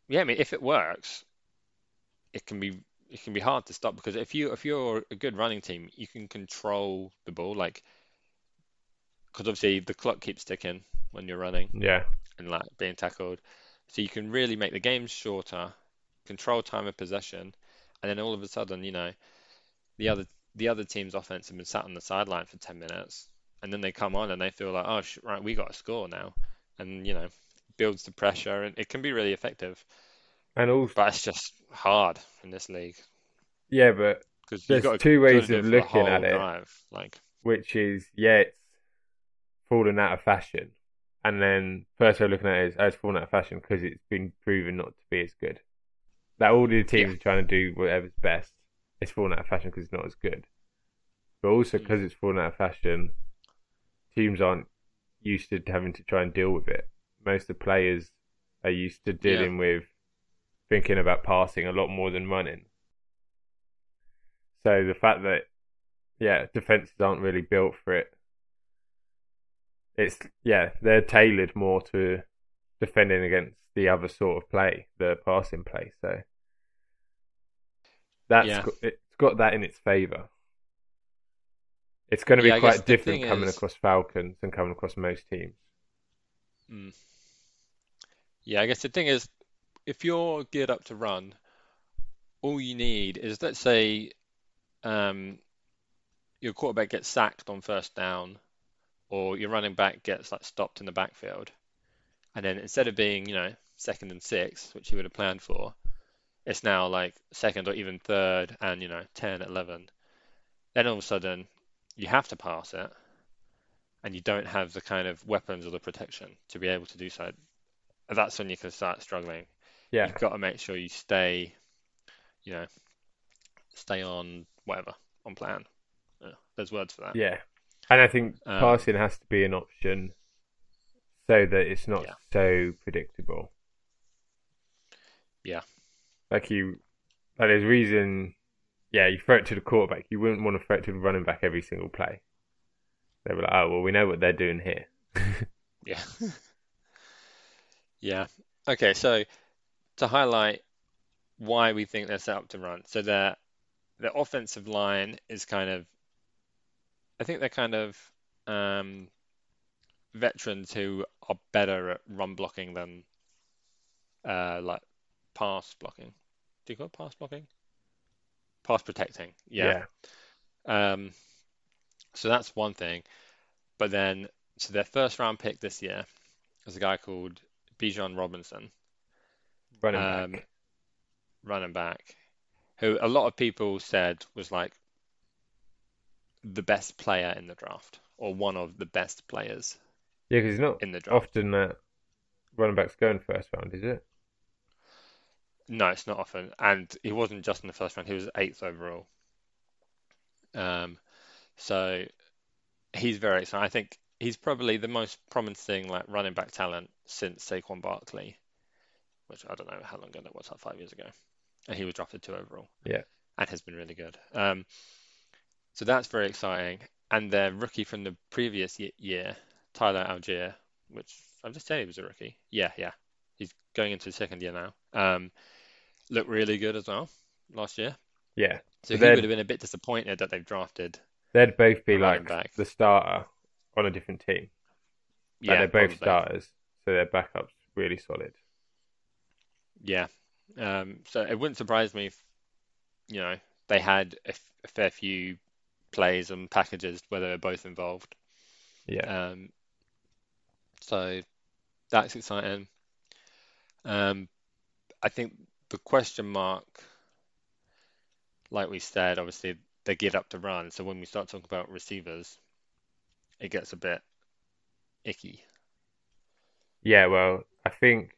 yeah, I mean, if it works, it can be it can be hard to stop because if you if you're a good running team, you can control the ball, like because obviously the clock keeps ticking when you're running Yeah, and like being tackled, so you can really make the game shorter, control time of possession, and then all of a sudden, you know, the other the other team's offense have been sat on the sideline for 10 minutes, and then they come on and they feel like, oh, sh right, we got to score now, and you know, builds the pressure, and it can be really effective, and also but it's just hard in this league yeah, but because there's got two ways of it for the looking at it, drive, like, which is yeah, it's fallen out of fashion, and then first way of looking at it is oh, it's fallen out of fashion because it's been proven not to be as good. That all the yeah, teams are trying to do whatever's best. It's fallen out of fashion because it's not as good, but also mm, because it's fallen out of fashion, teams aren't used to having to try and deal with it. Most of the players are used to yeah, dealing with thinking about passing a lot more than running. So the fact that yeah, defenses aren't really built for it. It's yeah, they're tailored more to defending against the other sort of play, the passing play. So that's yeah, got, it's got that in its favour. It's going to be yeah. Quite different coming is, across Falcons than coming across most teams. mm, yeah, I guess the thing is, if you're geared up to run, all you need is, let's say, um, your quarterback gets sacked on first down, or your running back gets like stopped in the backfield, and then instead of being, you know, second and six, which you would have planned for, it's now like second or even third and, you know, 10, 11. Then all of a sudden, you have to pass it, and you don't have the kind of weapons or the protection to be able to do so. That's when you can start struggling. Yeah, You've got to make sure you stay, you know, stay on whatever, on plan. Yeah, there's words for that. yeah, and I think Um, passing has to be an option so that it's not yeah, so predictable. yeah, Like you, like there's reason. Yeah, you throw it to the quarterback. You wouldn't want to throw it to the running back every single play. They were like, oh well, we know what they're doing here. yeah, yeah. Okay, so to highlight why we think they're set up to run. So their their offensive line is kind of, I think they're kind of um, veterans who are better at run blocking than uh, like pass blocking. Do you call it pass blocking? Pass protecting. Yeah. yeah, Um, so that's one thing. But then, so their first round pick this year is a guy called Bijan Robinson, running um, back. running back, who a lot of people said was like the best player in the draft, or one of the best players Yeah, because he's not in the draft. often that running backs go in first round, is it? No, it's not often. And he wasn't just in the first round, he was eighth overall. Um, so he's very exciting. I think he's probably the most promising like running back talent since Saquon Barkley, which I don't know how long ago that was, like five years ago, and he was drafted two overall. Yeah. and has been really good. Um, so that's very exciting. And their rookie from the previous year, Tyler Allgeier, which I'm just saying he was a rookie. Yeah, yeah, he's going into his second year now. Um, looked really good as well last year. Yeah. So So he they'd- have been a bit disappointed that they've drafted. They'd both be like back. the starter on a different team. Yeah, and they're both probably. starters, so their backup's really solid. Yeah. Um, so it wouldn't surprise me if, you know, they had a, f- a fair few plays and packages where they were both involved. Yeah. Um, so that's exciting. Um, I think the question mark, like we said, obviously they get up to run. So when we start talking about receivers, it gets a bit icky. Yeah, well, I think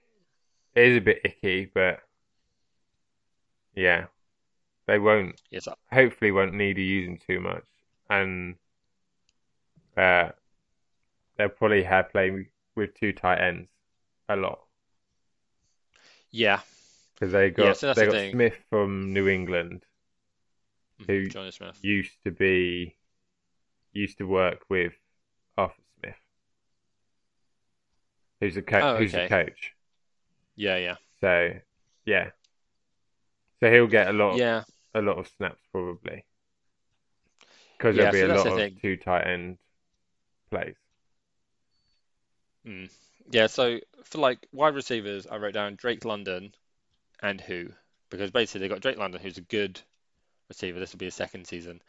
it is a bit icky, but yeah, they won't, Yes, hopefully won't need to use them too much. And uh, they'll probably have playing with two tight ends a lot yeah, because they Yeah, got so they the got thing. Smith from New England Who- Jonnu Smith. used to be used to work with Arthur Smith, who's the co- Oh, who's the okay. coach. Yeah, yeah, So yeah, so he'll get a lot yeah, a lot of snaps probably because Yeah, there'll be so a lot of two tight end plays. mm. Yeah. So for like wide receivers, I wrote down Drake London and who, because basically they got Drake London, who's a good receiver. This will be his second season,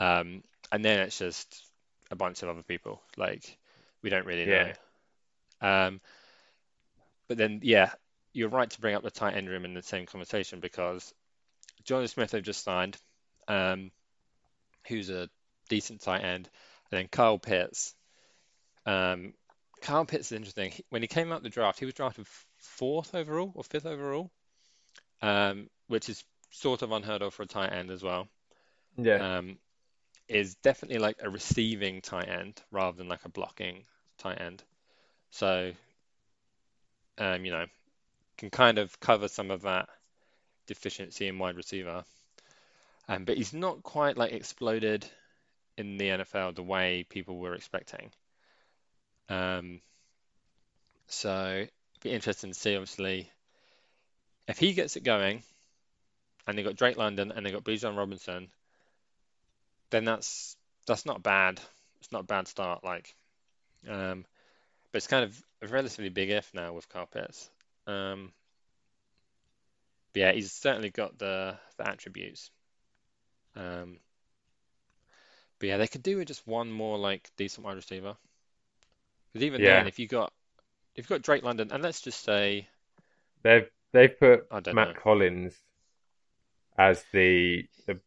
um, and then it's just a bunch of other people. Like we don't really Yeah. know. Um, but then yeah, you're right to bring up the tight end room in the same conversation because Jonnu Smith they've just signed, um, who's a decent tight end, and then Kyle Pitts. Um, Kyle Pitts is interesting. He- When he came out the draft, he was drafted fourth overall or fifth overall, um, which is sort of unheard of for a tight end as well. Yeah, Um, is definitely like a receiving tight end rather than like a blocking tight end. So, um, you know, can kind of cover some of that deficiency in wide receiver. Um, but he's not quite like exploded in the NFL the way people were expecting. Um, so be interesting to see, obviously, if he gets it going, and they got Drake London and they got Bijan Robinson, then that's that's not bad. It's not a bad start, like, um, but it's kind of a relatively big if now with carpets. Um, but yeah, he's certainly got the the attributes. Um, but yeah, they could do with just one more like decent wide receiver. Because even Yeah. then, if you got if you've got Drake London, and let's just say, they've they've put I don't Matt know. Collins as the the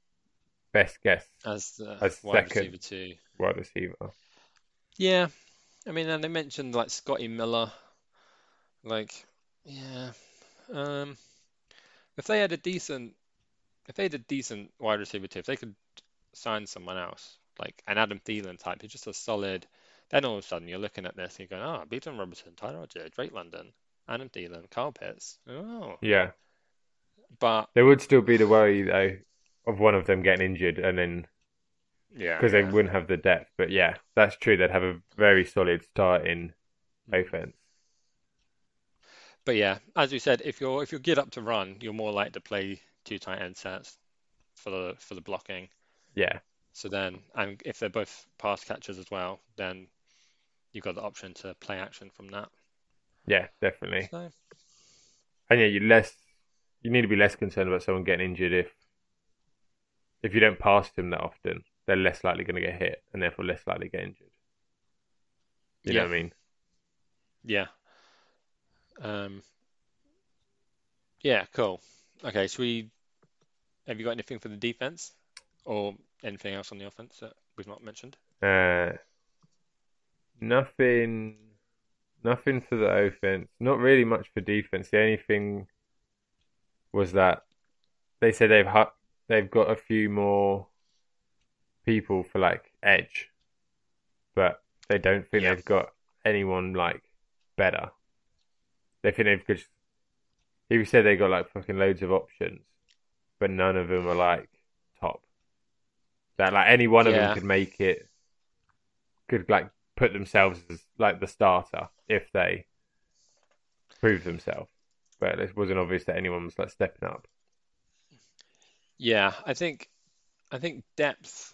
best guess as the As wide second. receiver too. wide receiver. Yeah, I mean, and they mentioned like Scotty Miller. Like, yeah, um, if they had a decent, if they had a decent wide receiver too, if they could sign someone else, like an Adam Thielen type, who's just a solid, then all of a sudden you're looking at this and you're going, oh, Beaton Robertson, Tyler Allgeier, Drake London, Adam Thielen, Kyle Pitts. Oh, Yeah, but there would still be the worry though of one of them getting injured, and then yeah, because yeah. they wouldn't have the depth. But yeah, that's true. They'd have a very solid starting offense. But yeah, as we said, if you're if you're geared up to run, you're more likely to play two tight end sets for the for the blocking. Yeah, So then, and if they're both pass catchers as well, then you've got the option to play action from that. yeah, definitely. So And yeah, you less you need to be less concerned about someone getting injured if if you don't pass them that often, they're less likely going to get hit and therefore less likely to get injured. You know Yeah. what I mean? yeah, um, yeah, cool. Okay, so we have you got anything for the defense or anything else on the offense that we've not mentioned? Uh, nothing, nothing for the offense. Not really much for defense. The only thing was that they said they've hu- they've got a few more people for like edge. but they don't think Yeah. they've got anyone like better. They think they've just. He said they got like fucking loads of options, but none of them are like top. That like any one of Yeah. them could make it, could like put themselves as like the starter if they prove themselves. But it wasn't obvious that anyone was like stepping up. Yeah, I think I think depth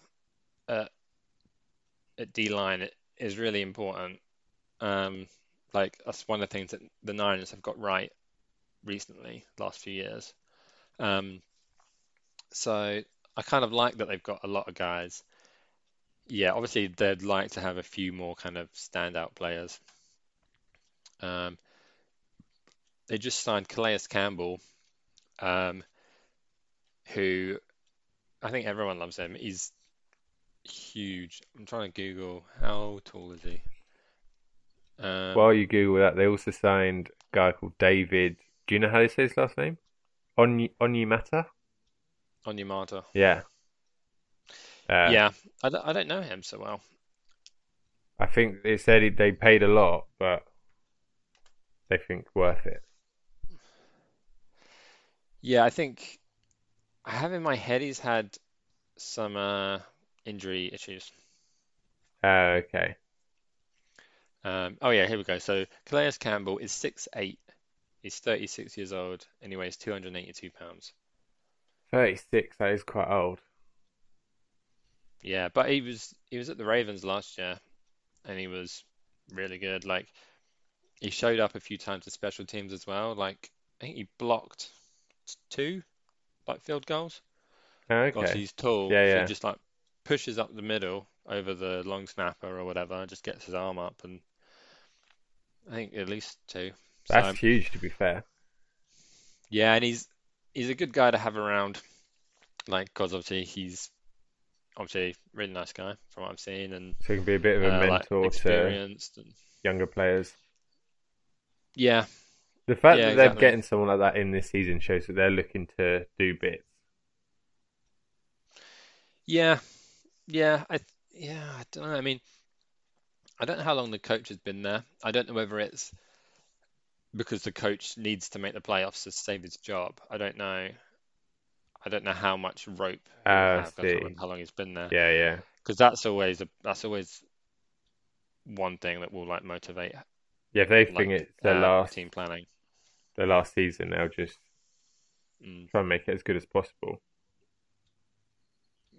at at D line is really important. Um, like that's one of the things that the Niners have got right recently, last few years. Um, so I kind of like that they've got a lot of guys. Yeah, obviously they'd like to have a few more kind of standout players. Um, they just signed Calais Campbell, um, who I think everyone loves him. He's huge. I'm trying to Google how tall is he? Um, While you Google that, they also signed a guy called David. Do you know how they say his last name? Onyi Onyemata? Onyemata. Yeah. Uh, Yeah, I don't, I don't know him so well. I think they said they paid a lot, but they think worth it. Yeah, I think I have in my head he's had some uh, injury issues. Uh, okay. Um, oh yeah, here we go. So Calais Campbell is six eight. He's 36 years old and he weighs 282 pounds. 36, that is quite old. Yeah, but he was he was at the Ravens last year and he was really good. Like he showed up a few times in special teams as well. Like I think he blocked two like field goals. Okay. he's tall, Yeah, so yeah. he just like pushes up the middle over the long snapper or whatever, just gets his arm up, and I think at least two. So That's huge, to be fair. yeah, and he's he's a good guy to have around, like because obviously he's obviously a really nice guy from what I've seen, and So he can be a bit of a uh, like mentor to and younger players. yeah, The fact Yeah, that they're exactly. getting someone like that in this season shows that they're looking to do bits. yeah, yeah, I yeah, I don't know. I mean, I don't know how long the coach has been there. I don't know whether it's because the coach needs to make the playoffs to save his job. I don't know. I don't know how much rope Ah, have. How long he's been there. Yeah, yeah. Because that's always a that's always one thing that will like motivate Yeah, if they think like it's their uh, last team planning. Their last season, they'll just Mm. try and make it as good as possible.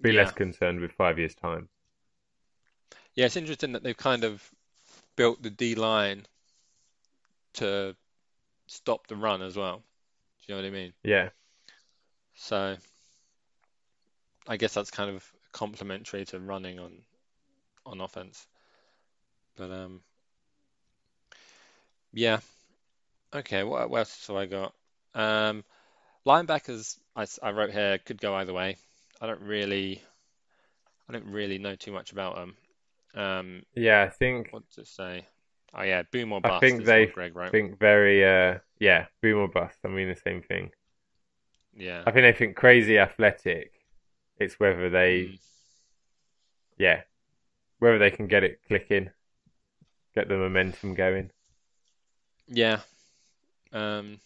Be Yeah. less concerned with five years' time. Yeah, it's interesting that they've kind of built the D line to stop the run as well. Do you know what I mean? Yeah, So I guess that's kind of complementary to running on on offense. But um yeah. Okay, what, what else have I got? Um linebackers I, s- I wrote here could go either way. I don't really I don't really know too much about them. Um yeah. I think what to say? Oh yeah, boom or bust. I think is they Greg wrote. think very uh yeah, boom or bust. I mean the same thing. Yeah. I think they think crazy athletic. It's whether they Mm. yeah, whether they can get it clicking, get the momentum going. Yeah. Um,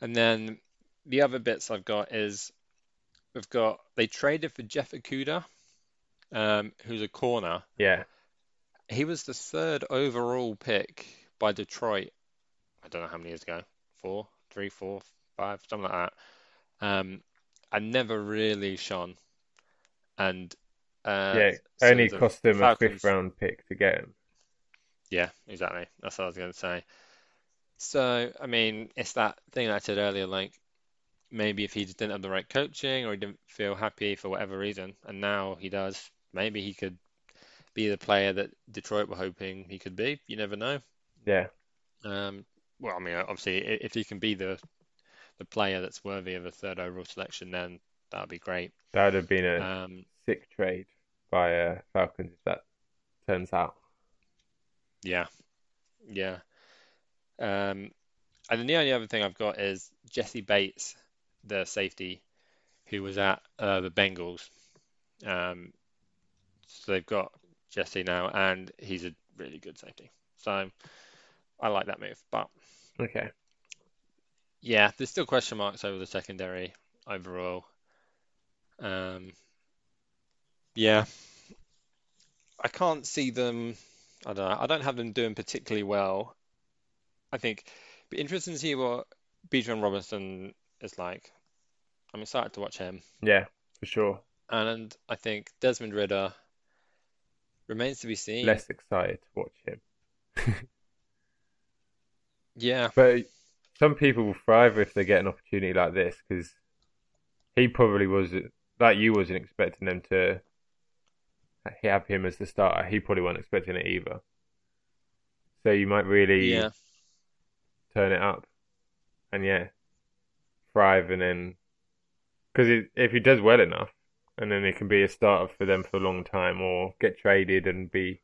and then the other bits I've got is we've got they traded for Jeff Okudah, um, who's a corner. Yeah, He was the third overall pick by Detroit. I don't know how many years ago. Four, three, four, five, something like that. Um, and never really shone. And uh, yeah. so Only cost them a fifth round pick to get him. Yeah, exactly. That's what I was going to say. So, I mean, it's that thing I said earlier, like maybe if he just didn't have the right coaching or he didn't feel happy for whatever reason, and now he does, maybe he could be the player that Detroit were hoping he could be. You never know. Yeah, Um, well, I mean, obviously, if he can be the the player that's worthy of a third overall selection, then that would be great. that would have been a Um, sick trade by uh, Falcons if that turns out. Yeah, yeah. Um, and then the only other thing I've got is Jessie Bates, the safety, who was at uh, the Bengals. Um, so they've got Jesse now, and he's a really good safety. So I like that move. But Okay. yeah, there's still question marks over the secondary overall. Um, yeah, I can't see them. I don't know. I don't have them doing particularly well. I think it'd be interesting to see what Bijan Robinson is like. I'm excited to watch him. Yeah, for sure. And I think Desmond Ridder remains to be seen. Less excited to watch him. Yeah, But some people will thrive if they get an opportunity like this because he probably was like you wasn't expecting them to have him as the starter. He probably wasn't expecting it either. So you might really yeah, turn it up, and yeah, thrive, and then because if he does well enough, and then he can be a starter for them for a long time, or get traded and be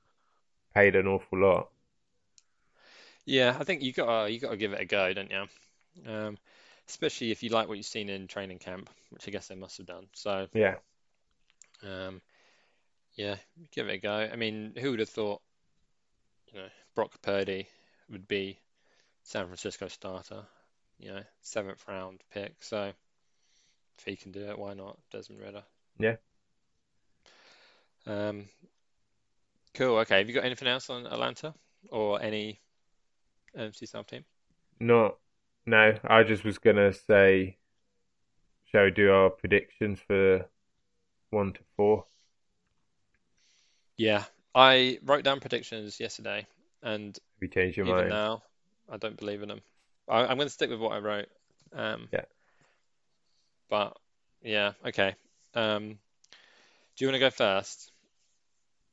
paid an awful lot. yeah. I think you gotta you gotta give it a go, don't you? Um, especially if you like what you've seen in training camp, which I guess they must have done. So, Yeah, um, yeah, give it a go. I mean, who would have thought, you know, Brock Purdy would be San Francisco starter? You know, seventh round pick. So if he can do it, why not? Desmond Ridder. yeah. Um, cool. Okay. Have you got anything else on Atlanta or any NFC South team? No, no. I just was gonna say, shall we do our predictions for one to four? Yeah, I wrote down predictions yesterday, and Have you changed your mind? now, I don't believe in them. I, I'm going to stick with what I wrote. Um, Yeah. but yeah, okay. Um, do you want to go first?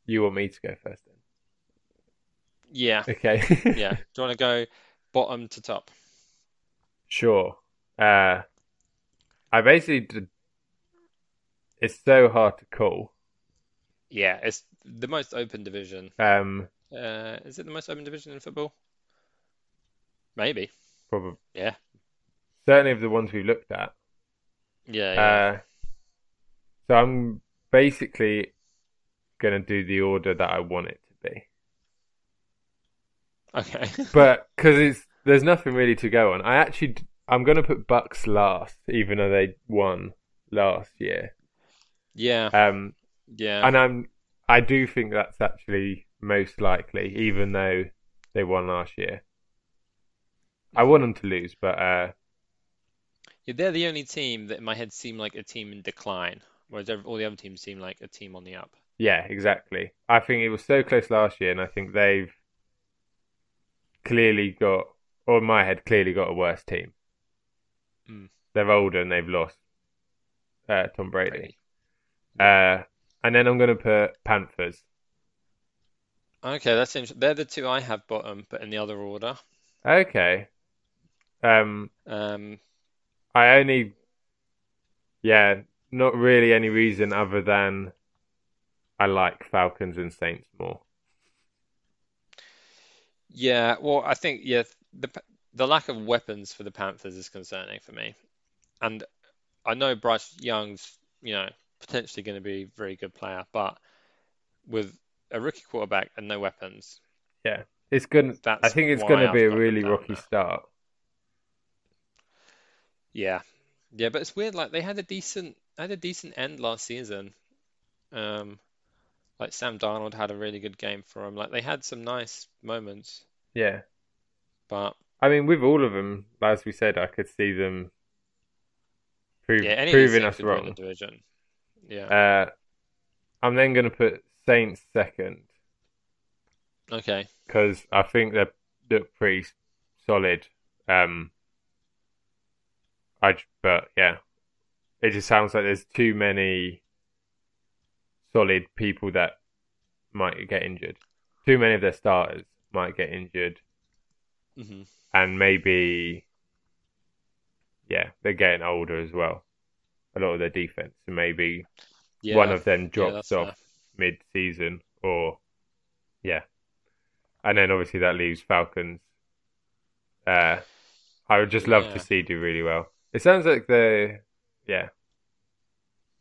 You want me to go first then? Yeah, Okay. yeah. Do you want to go bottom to top? Sure. Uh, I basically did, it's so hard to call. Yeah, it's the most open division. Um, Uh, is it the most open division in football? Maybe. probably Yeah. certainly of the ones we looked at. Yeah, yeah. Uh, so I'm basically gonna do the order that I want it to be, Okay. but because it's there's nothing really to go on. I actually I'm gonna put Bucks last, even though they won last year. Yeah, Um, yeah. and I'm I do think that's actually most likely, even though they won last year. I want them to lose, but uh, Yeah, they're the only team that in my head seem like a team in decline, whereas all the other teams seem like a team on the up. yeah, exactly. I think it was so close last year, and I think they've clearly got, or in my head, clearly got a worse team. Mm. They're older and they've lost uh, Tom Brady. Brady. Uh, and then I'm going to put Panthers. Okay, that's interesting. They're the two I have bottom, but in the other order. Okay. Um, Um, I only, yeah, not really any reason other than I like Falcons and Saints more. yeah, well, I think yeah, the the lack of weapons for the Panthers is concerning for me, and I know Bryce Young's you know potentially going to be a very good player, but with a rookie quarterback and no weapons, Yeah, it's good. I think it's going to be a really rocky start. Yeah, yeah, but it's weird. Like they had a decent had a decent end last season. Um, like Sam Darnold had a really good game for them. Like they had some nice moments, Yeah. but I mean, with all of them, as we said, I could see them prove, yeah, any of these proving teams us could win the wrong. division. Yeah. Uh, I'm then going to put Saints second Okay. because I think they look pretty solid. Um, I but yeah, it just sounds like there's too many solid people that might get injured. Too many of their starters might get injured, hmm and maybe yeah, they're getting older as well. A lot of their defense, and maybe Yeah. one of them drops that's off fair. mid-season, or yeah, and then obviously that leaves Falcons. Uh, I would just love Yeah. to see do really well. It sounds like they're yeah.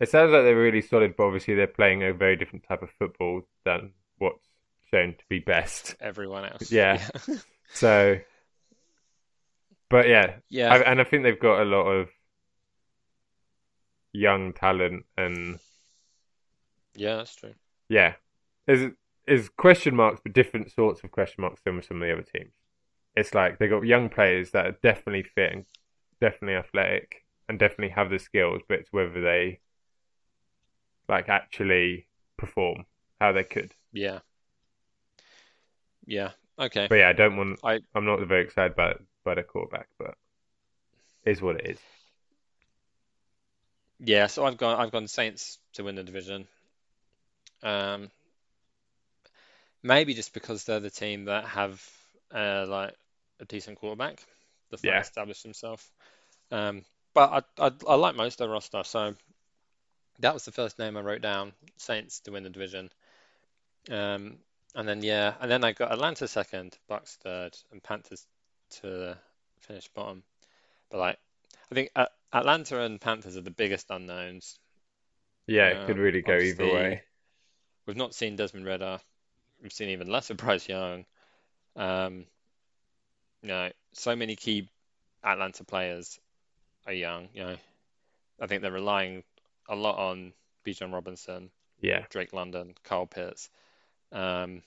It sounds like they're really solid, but obviously they're playing a very different type of football than what's shown to be best. Everyone else. Yeah. So, but yeah, Yeah. I, and I think they've got a lot of young talent, and Yeah, that's true. yeah, there's is question marks, but different sorts of question marks than with some of the other teams. It's like they got young players that are definitely fit and definitely athletic and definitely have the skills, but it's whether they like actually perform how they could. Yeah. Yeah. Okay. But yeah, I don't want. I- I'm not very excited about by the quarterback, but is what it is. Yeah, so I've gone I've gone Saints to win the division. Um, maybe just because they're the team that have uh, like a decent quarterback that's Yeah. established himself. Um, but I, I I like most of their roster, so that was the first name I wrote down, Saints to win the division. Um, and then yeah, and then I got Atlanta second, Bucks third, and Panthers to finish bottom. But like, I think uh, Atlanta and Panthers are the biggest unknowns. Yeah, it could Um, really go either way. We've not seen Desmond Ridder. We've seen even less of Bryce Young. Um, you know, so many key Atlanta players are young. You know, I think they're relying a lot on Bijan Robinson, Yeah, Drake London, Kyle Pitts. Um,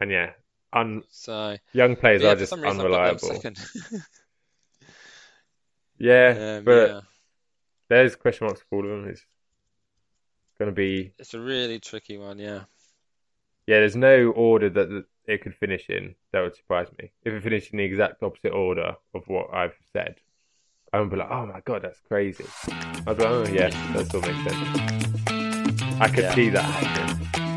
and yeah, un- so young players yeah, are just some reason I've got them unreliable. Yeah, Um, but yeah, there's question marks for all of them. It's going to be it's a really tricky one. Yeah, yeah. There's no order that that it could finish in that would surprise me. If it finished in the exact opposite order of what I've said, I would be like, oh my god, that's crazy. I'd be like, oh yeah, that still makes sense. I could Yeah. see that happening.